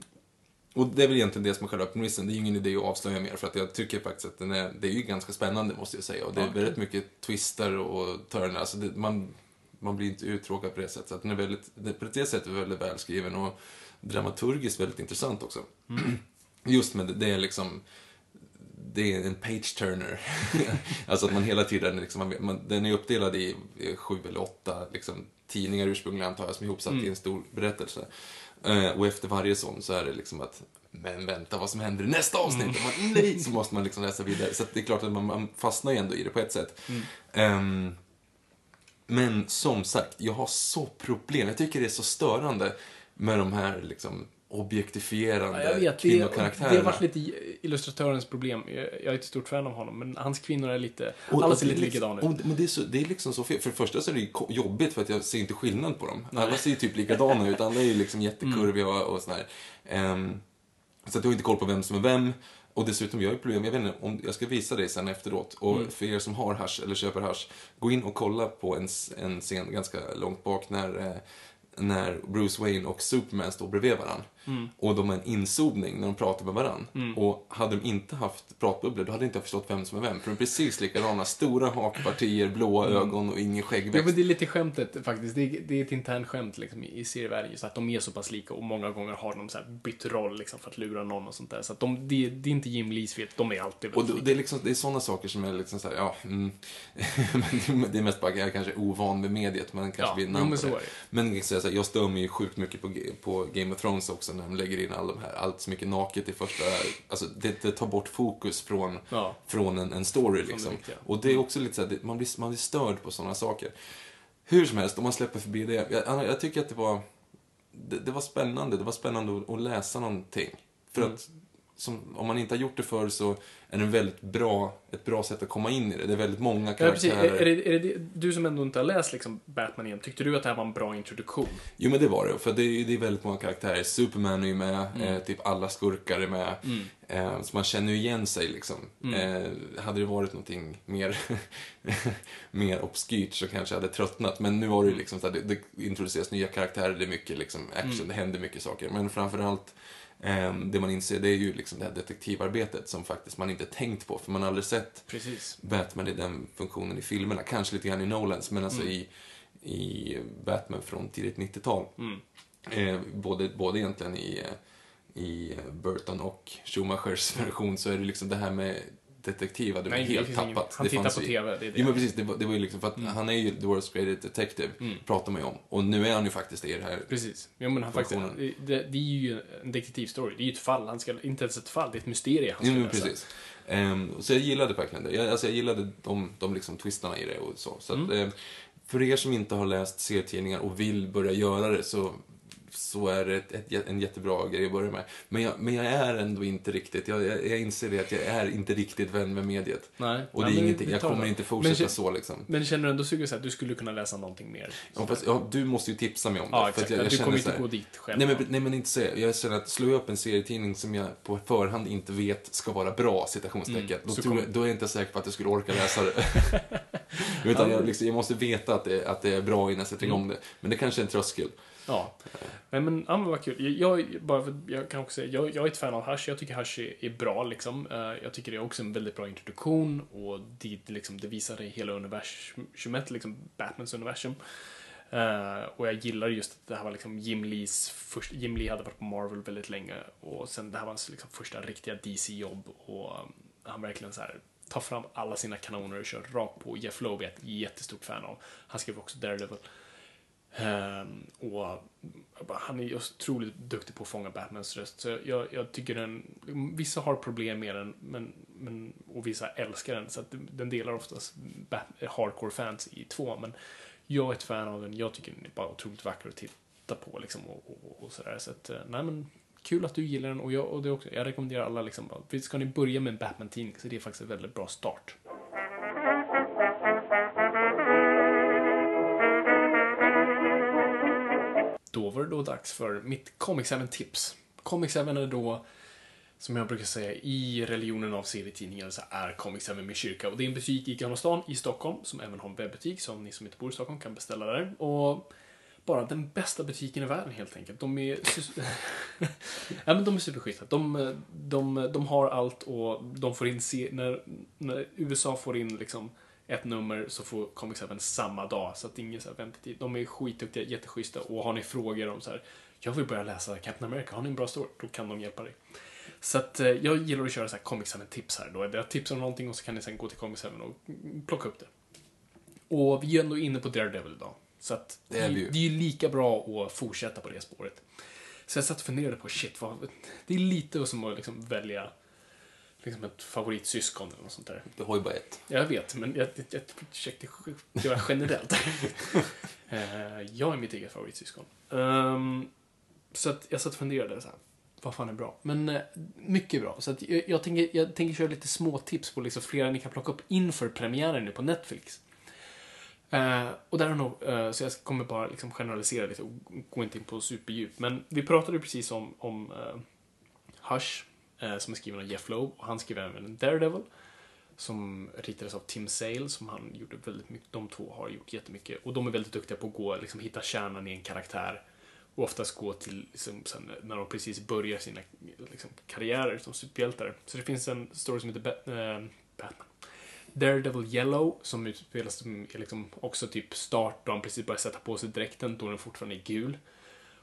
och det är väl egentligen det som är själva premissen. Det är ju ingen idé att avslöja mer för att jag tycker faktiskt att den är, det är ju ganska spännande måste jag säga. Och det är väldigt mycket twister och turner. Alltså det, man, man blir inte uttråkad på det sättet. Så den är väldigt, på det sättet väldigt välskriven och dramaturgiskt väldigt intressant också. Just med det, det är liksom det är en page-turner. alltså att man hela tiden, liksom, man, man, den är uppdelad i sju eller åtta liksom, tidningar ursprungligen antar jag, som är ihopsatt i en stor berättelse. Eh, och efter varje sån så är det liksom att, men vänta vad som händer i nästa avsnitt? Och man, nej! Så måste man liksom läsa vidare. Så det är klart att man, man fastnar ju ändå i det på ett sätt. Ehm, men som sagt, jag har så problem. Jag tycker det är så störande med de här liksom objektifierande Ja, vet, det, kvinnokaraktärerna. det har varit lite illustratörens problem. Jag, jag är ett stort fan av honom, men hans kvinnor är lite... Och- alla ser lite likadana ut. och- Men det är, så, det är liksom så fel. För det första så är det jobbigt för att jag ser inte skillnad på dem. Alla ser ju typ likadana ut. Alla är ju liksom jättekurviga och, och sådär. Ehm, så att jag har inte koll på vem som är vem. Och dessutom, jag har ju problem, jag vet inte, om jag ska visa dig sen efteråt. Och för er som har hash eller köper hash, gå in och kolla på en, en scen ganska långt bak när, eh, när Bruce Wayne och Superman står bredvid varandra. Och de har en inzoomning när de pratar med varandra. Och hade de inte haft pratbubblor, då hade inte jag förstått vem som är vem. För de är precis likadana. Stora hakpartier, blåa ögon och ingen Ja, skäggväxt. men det är lite skämtet faktiskt. Det är, det är ett internt skämt liksom, i serievärlden. just att de är så pass lika och många gånger har de så bytt roll liksom, för att lura någon och sånt där. Så att de, det, det är inte Jim Lees fel. De är alltid Och det, det är, liksom, det är sådana saker som är liksom så här, ja, mm. det- är mest bara, jag är kanske ovan med mediet, men kanske Ja, blir jo, namn men så det. är. Men så här, jag stör mig ju sjukt mycket på, på Game of Thrones också, när de lägger in all de här, allt så mycket naket i första, alltså det, det tar bort fokus från, Ja. från en, en story det liksom. viktiga. Och det är också lite så här, det, man, blir, man blir störd på sådana saker. Hur som helst, om man släpper förbi det, jag, jag tycker att det var, det, det var spännande, det var spännande att, att läsa någonting. För Mm. att som, om man inte har gjort det förr så är det en väldigt bra, ett bra sätt att komma in i det. Det är väldigt många Ja, karaktärer. Är, är, det, är det, du som ändå inte har läst liksom, Batman igen, tyckte du att det här var en bra introduktion? Jo men det var det, för det är, det är väldigt många karaktärer. Superman är ju med, Mm. eh, typ alla skurkar är med. Eh, så man känner ju igen sig liksom. Mm. Eh, hade det varit någonting mer, mer obskyrt så kanske jag hade tröttnat. Men nu var det ju liksom så här, det, det introduceras nya karaktärer, det är mycket liksom action, Mm. det händer mycket saker. Men framförallt det man inser det är ju liksom det här detektivarbetet som faktiskt man inte tänkt på, för man har aldrig sett Precis. Batman i den funktionen i filmerna. Kanske lite grann i Nolans, men alltså i, i Batman från tidigt 90-tal. Eh, både, både egentligen i, i Burton och Schumachers version så är det liksom det här med detektiv hade Nej, man det helt finns ingen- tappat. han tittar på ju- TV, det är det. Mm. Jo men precis, det var, det var ju liksom för att han är ju the world's greatest detective, pratar man ju om. Och nu är han ju faktiskt i det här. Precis. Jo, men han faktiskt, det, det är ju en detektivstory. Det är ju ett fall. Han ska, inte ens ett fall, det är ett mysterium han Jo, ska men lösa. precis. Ehm, så jag gillade verkligen det. Jag, alltså jag gillade de, de liksom twistarna i det och så. så att, Mm. eh, för er som inte har läst serietidningar och vill börja göra det så, så är det ett, ett, en jättebra grej att börja med. Men jag, men jag är ändå inte riktigt, jag, jag, jag inser det att jag är inte riktigt vän med mediet. Nej. Och det är men ingenting, jag kommer det. inte fortsätta Men- så liksom. Men känner du ändå sugen så att du skulle kunna läsa någonting mer? Ja, fast, ja, du måste ju tipsa mig om det. Ja, för exakt. att jag, jag du kommer inte här- gå dit själv. Nej men, nej men inte så. Jag känner att jag upp en serietidning som jag på förhand inte vet ska vara bra, citationstecken, då, Mm. kommer- jag, då är jag inte säker på att jag skulle orka läsa det. Utan jag, liksom, jag måste veta att det, att det är bra innan jag sätter Mm. igång det. Men det kanske är en tröskel. Ja. Nej men, ja, men vad kul. Jag, jag, bara för, jag kan också säga, jag, jag är ett fan av hash. Jag tycker hash är, är bra liksom. Eh, jag tycker det är också en väldigt bra introduktion och det, liksom, det visar det hela universumet, liksom Batmans universum. Uh, och jag gillar just att det här var liksom Jim Lees första, Jim Lee hade varit på Marvel väldigt länge och sen det här var hans liksom första riktiga DC-jobb och um, han verkligen så här tar fram alla sina kanoner och kör rakt på. Jeff Lowe är jag ett jättestort fan av. Han skrev också Daredevil. Uh, Ehm, och han är otroligt duktig på att fånga Batmans röst. Så jag, jag tycker den, vissa har problem med den, men, men, och vissa älskar den. Så att den delar oftast hardcore-fans i två. Men jag är ett fan av den. Jag tycker den är bara otroligt vacker att titta på. Liksom, och, och, och sådär. Så att, eh, nej men, kul att du gillar den. Och jag, och det också, jag rekommenderar alla, liksom, bara, ska ni börja med en Batman-tidning så det är faktiskt en väldigt bra start. Då var det då dags för mitt Comic 7-tips. Comic 7 är då, som jag brukar säga, i religionen av serietidningar så är Comic 7 min kyrka. Och det är en butik i Gamla stan i Stockholm som även har en webbutik, så ni som inte bor i Stockholm kan beställa där. Och bara den bästa butiken i världen helt enkelt. De är, ja, men de är superschyssta. De, de, de har allt och de får in, se- när, när USA får in liksom ett nummer så får Comics Heaven samma dag. Så att det är ingen så här väntetid. De är skitduktiga, jätteschyssta och har ni frågor om så här, jag vill börja läsa Captain America, har ni en bra story? Då kan de hjälpa dig. Så att eh, jag gillar att köra så här Comics Heaven tips här då. Jag tipsar om någonting och så kan ni sen gå till Comics Heaven och plocka upp det. Och vi är ändå inne på Daredevil idag. Så att Det är ju. det är ju lika bra att fortsätta på det spåret. Så jag satt och funderade på, shit, vad, det är lite som att liksom välja liksom ett favoritsyskon eller något sånt där. Du har ju bara ett. Jag vet, men jag, jag, jag försökte göra generellt. Eh, jag är mitt eget favoritsyskon. Ehm, så att jag satt och funderade så här, vad fan är bra? Men eh, mycket bra. Så att jag, jag, tänker, jag tänker köra lite små tips på liksom flera ni kan plocka upp inför premiären nu på Netflix. Eh, och där är nog, eh, så jag kommer bara liksom generalisera lite och gå inte in på superdjup. Men vi pratade ju precis om, om Hush, Eh, som är skriven av Jeff Loeb, och han skrev även Daredevil, som ritades av Tim Sale, som han gjorde väldigt mycket, de två har gjort jättemycket. Och de är väldigt duktiga på att gå, liksom, hitta kärnan i en karaktär. Och oftast gå till, liksom, sen, när de precis börjar sina liksom, karriärer som superhjältar. Så det finns en story som heter Bat- äh, Batman. Daredevil Yellow, som utspelas som är liksom också typ start då han precis börjar sätta på sig dräkten, då den fortfarande är gul.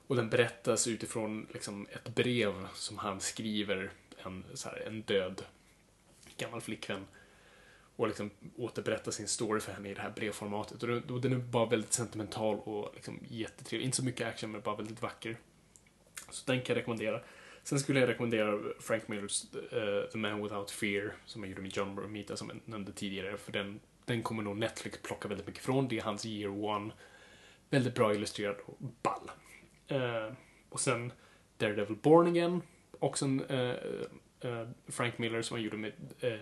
Och den berättas utifrån liksom ett brev som han skriver en, så här, en död gammal flickvän. Och liksom återberätta sin story för henne i det här brevformatet. Och, och den är bara väldigt sentimental och liksom jättetrevlig. Inte så mycket action, men bara väldigt vacker. Så den kan jag rekommendera. Sen skulle jag rekommendera Frank Millers eh, The Man Without Fear, som jag gjorde med John Romita, som jag nämnde tidigare. För den, den kommer nog Netflix plocka väldigt mycket från. Det är hans year one. Väldigt bra illustrerad och ball. Eh, och sen Daredevil Born Again. Också en eh, eh, Frank Miller som han gjorde med eh,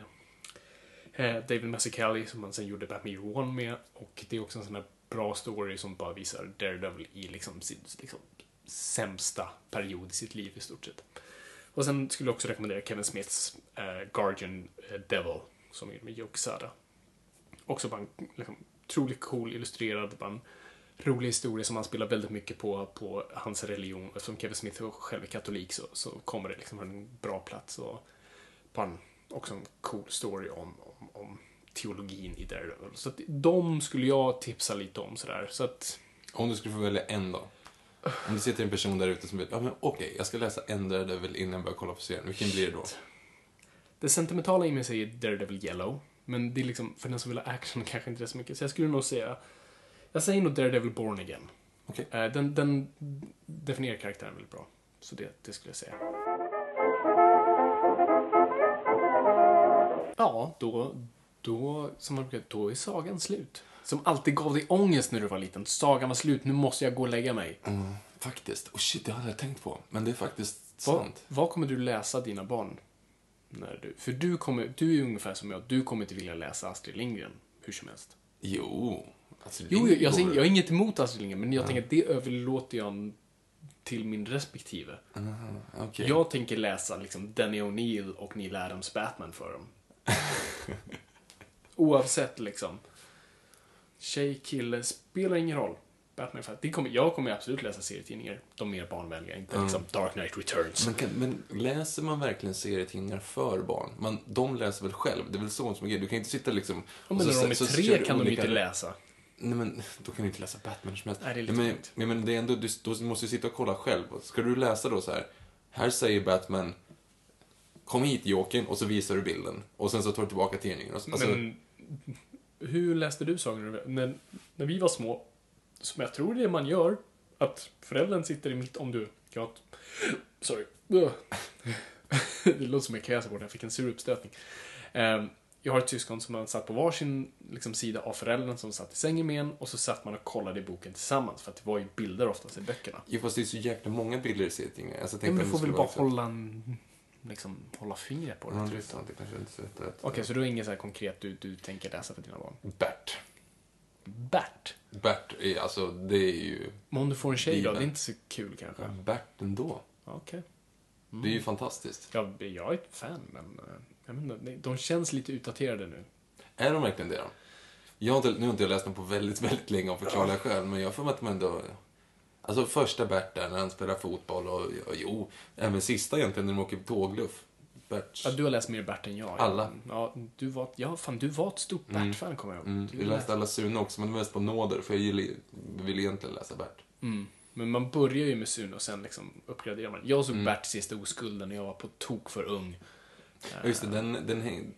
eh, David Mazzucchelli som han sen gjorde Batman Year One med. Och det är också en sån här bra story som bara visar Daredevil i liksom sin liksom, sämsta period i sitt liv i stort sett. Och sen skulle jag också rekommendera Kevin Smiths uh, Guardian uh, Devil som är med Joe Quesada. Också bara en liksom, otroligt cool illustrerad, bara en rolig historia som han spelar väldigt mycket på, på hans religion. Eftersom Kevin Smith själv är katolik så, så kommer det liksom en bra plats. Och bara en, också en cool story om, om, om teologin i Daredevil. Så att de skulle jag tipsa lite om sådär. Så att, Om du skulle få välja en då? Om det sitter en person där ute som vet, ja men okej, jag ska läsa en Daredevil innan jag börjar kolla på serien. Vilken blir det då? det sentimentala i mig säger Daredevil Yellow. Men det är liksom, för den som vill ha action kanske inte det är så mycket. Så jag skulle nog säga, jag säger nog Daredevil Born Again. Okej. Eh, Den, den definierar karaktären väldigt bra. Så det, det skulle jag säga. Ja, då, då, som man brukar, då är sagan slut. Som alltid gav dig ångest när du var liten. Sagan var slut, nu måste jag gå och lägga mig. Mm, faktiskt. Och shit, det hade jag tänkt på. Men det är faktiskt Vad, sant. vad kommer du läsa dina barn? När du, för du, kommer, du är ungefär som jag, du kommer inte vilja läsa Astrid Lindgren hur som helst. Jo. Alltså, Jo, jag, jag, jag har inget emot Astrid Lindgren, men jag tänker att det överlåter jag till min respektive. Okej. Jag tänker läsa liksom Danny O'Neill och Neil Adams Batman för dem. Oavsett liksom. Tjej, kille, spelar ingen roll. Batman, för det kommer, jag kommer absolut läsa serietidningar. De mer barnvänliga, inte liksom Dark Knight Returns. Men, kan, men läser man verkligen serietidningar för barn? Man, de läser väl själv? Det är väl så som är. Du kan inte sitta liksom... Ja, men när de är tre kan de ju inte läsa. Nej, men då kan du inte läsa Batman som helst. Nej, det är lite men, sjukt. men, det är ändå, du, då måste du sitta och kolla själv. Ska du läsa då så här, här säger Batman, kom hit Jokern, och så visar du bilden. Och sen så tar du tillbaka tidningen. Och alltså, Men hur läste du sagor när, när, vi var små? Som jag tror det man gör, att föräldern sitter i mitt om du... Jag, sorry. Det låter som en käsebord, jag fick en sur uppstötning. Ehm, jag har ett syskon som man satt på varsin liksom, sida av föräldern som satt i sängen med en och så satt man och kollade i boken tillsammans för att det var ju bilder oftast i böckerna. jo, fast det är så jäkla många bilder i serietidningar. Alltså, jag Ja, men du det får väl bara hålla en, liksom, hålla fingret på det. Ja, det är förutom. sant. Det kanske inte är så rätt. rätt. Okej, så du har inget så här konkret du, du tänker läsa för dina barn? Bert. Bert. Bert är, alltså, det är ju... Men om du får en tjej då? Det är inte så kul kanske? Bert ändå. Okej. Det är ju fantastiskt. Ja, jag är ett fan, men eh, jag inte, de känns lite utdaterade nu. Är de verkligen det då? Jag har inte, nu har inte jag läst dem på väldigt, väldigt länge av förklarliga skäl, men jag mig att de ändå... Alltså första Bert där, när han spelar fotboll och, och jo, även sista egentligen när de åker tågluff. Bert. Ja, du har läst mer Bert än jag. Alla. Ja, du var, ja, fan, du var ett stort Bert-fan, kommer jag ihåg. Mm. Jag läste alla Sune också, men mest på nåder, för jag gillar, vill egentligen läsa Bert. Men man börjar ju med Sune och sen liksom uppgraderar man. Jag såg Mm. Bert sista oskulden när jag var på tok för ung. Ja, just det, den, den,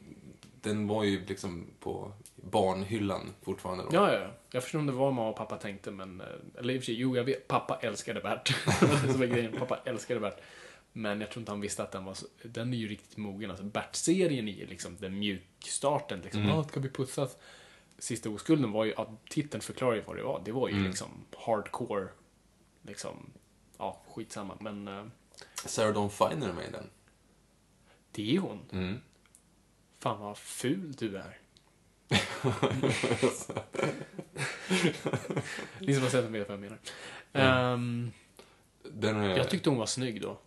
den var ju liksom på barnhyllan fortfarande då. Ja, ja, ja. Jag förstår inte vad mamma och pappa tänkte, men... eh, Eller i och för sig, jo, jag vet. Pappa älskade Bert. det som är grejen. Pappa älskade Bert. Men jag tror inte han visste att den var så, Den är ju riktigt mogen. Alltså, Bert-serien är ju liksom den mjukstarten. Liksom. Mm. Ah, ska vi pussas? Sista oskulden var ju att titeln förklarar ju vad det var. Det var ju Mm. liksom hardcore. Liksom, ja, skitsamma. Men eh, Sarah Dawn Finer är med i den. Det är hon. Mm. Fan vad ful du är. Ni som har sett den vet vad jag menar. Ehm, Den är, jag tyckte hon var snygg då.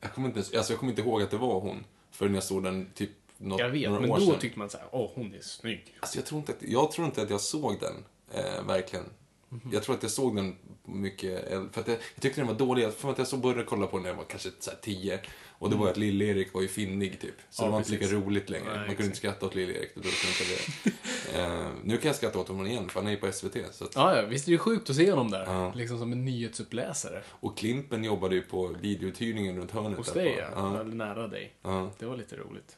jag, kommer inte, alltså jag kommer inte ihåg att det var hon, förrän jag såg den typ något, Jag vet, några men år då sedan. tyckte man så här, åh hon är snygg. Alltså jag, tror inte att, jag tror inte att jag såg den, eh, verkligen. Mhm. Jag tror att jag såg den mycket, för att jag, jag tyckte den var dålig. Jag för att jag så började kolla på den när jag var kanske så här tio. Och det var att Lill-Erik var ju finnig typ. Så Mm. Ja, det var inte lika precis. roligt längre. Nej, Man kunde inte skratta åt Lill-Erik. Eh, nu kan jag skratta åt honom igen, för han är ju på SVT. Så att, Ja, ja, visst är det sjukt att se honom där. Ja. Liksom som en nyhetsuppläsare. Och Klimpen jobbade ju på videouthyrningen runt hörnet. Hos dig ja. ja. Nära dig. ja. Det var lite roligt.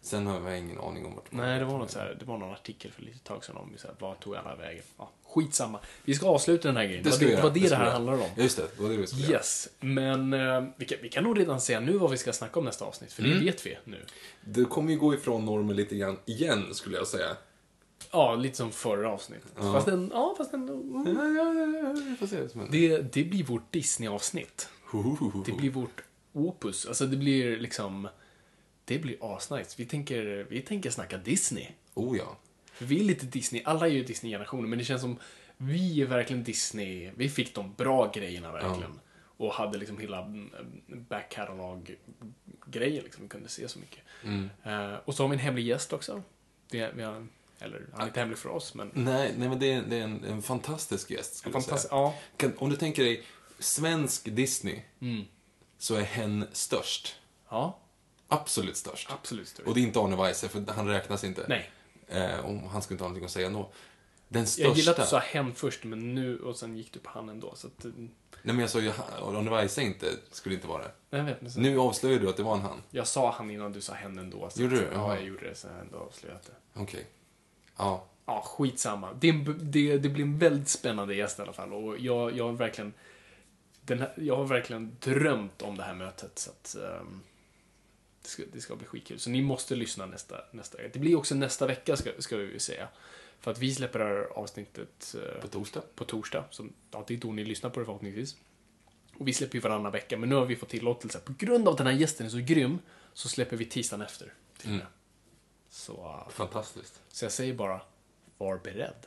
Sen har jag ingen aning om vart Nej, det var, något så här, det var någon artikel för lite tag sedan om så här, vad tog alla vägen. Ja, skitsamma. Vi ska avsluta den här grejen. Det ska var vi det, var det Det det, här vi handlar om. Just det, det var det vi skulle. Yes, men eh, vi, kan, vi kan nog redan säga nu vad vi ska snacka om nästa avsnitt, för Mm. det vet vi nu. Det kommer ju gå ifrån normen lite grann igen, skulle jag säga. Ja, lite som förra avsnittet. Fast den, ja, fast den, Ja, vad som händer. det, det blir vårt Disney-avsnitt. Det blir vårt opus. Alltså det blir liksom, det blir asnice. Vi tänker, vi tänker snacka Disney. Oh ja. Vi är lite Disney, alla är ju Disney-generationer, men det känns som vi är verkligen Disney. Vi fick de bra grejerna verkligen. Och hade liksom hela mm, back catalog-grejen, liksom. Vi kunde se så mycket. Mm. Eh, och så har vi en hemlig gäst också. Vi, vi har, eller han är inte hemlig för oss, men... Nej, nej men det är, det är en, en fantastisk gäst, skulle jag säga. ja. Kan, om du tänker dig svensk Disney, Mm. så är hen störst. Ja, Absolut störst. absolut. större. Och det är inte Arne Weise, för han räknas inte. Nej. Eh, och han skulle inte ha någonting att säga ändå. Den största... Jag gillar att du sa hen först, men nu, och sen gick du på han ändå. Så att, eh, Nej, men jag sa ju han- Arne Weise inte, skulle inte vara det. jag vet, men så, Nu avslöjar du att det var en han. Jag sa han innan du sa hen ändå. Så Gjorde att, du? Ja, jag gjorde det, jag har ändå avslöjat det. Okej. Ja. Ja, skitsamma. Det, en, det, det blir en väldigt spännande gäst i alla fall. Och jag, jag har verkligen... Den här, jag har verkligen drömt om det här mötet. Så att, ehm, det, ska, det ska bli skitkul. Så ni måste lyssna nästa, nästa Det blir också nästa vecka, ska, ska vi säga. För att vi släpper det här avsnittet eh, På torsdag. på torsdag. Så, ja, det är då ni lyssnar på det förhoppningsvis. Och vi släpper ju varannan vecka, men nu har vi fått tillåtelse. På grund av att den här gästen är så grym, så släpper vi tisdagen efter. Mm. Så, uh, Fantastiskt. så jag säger bara, var beredd.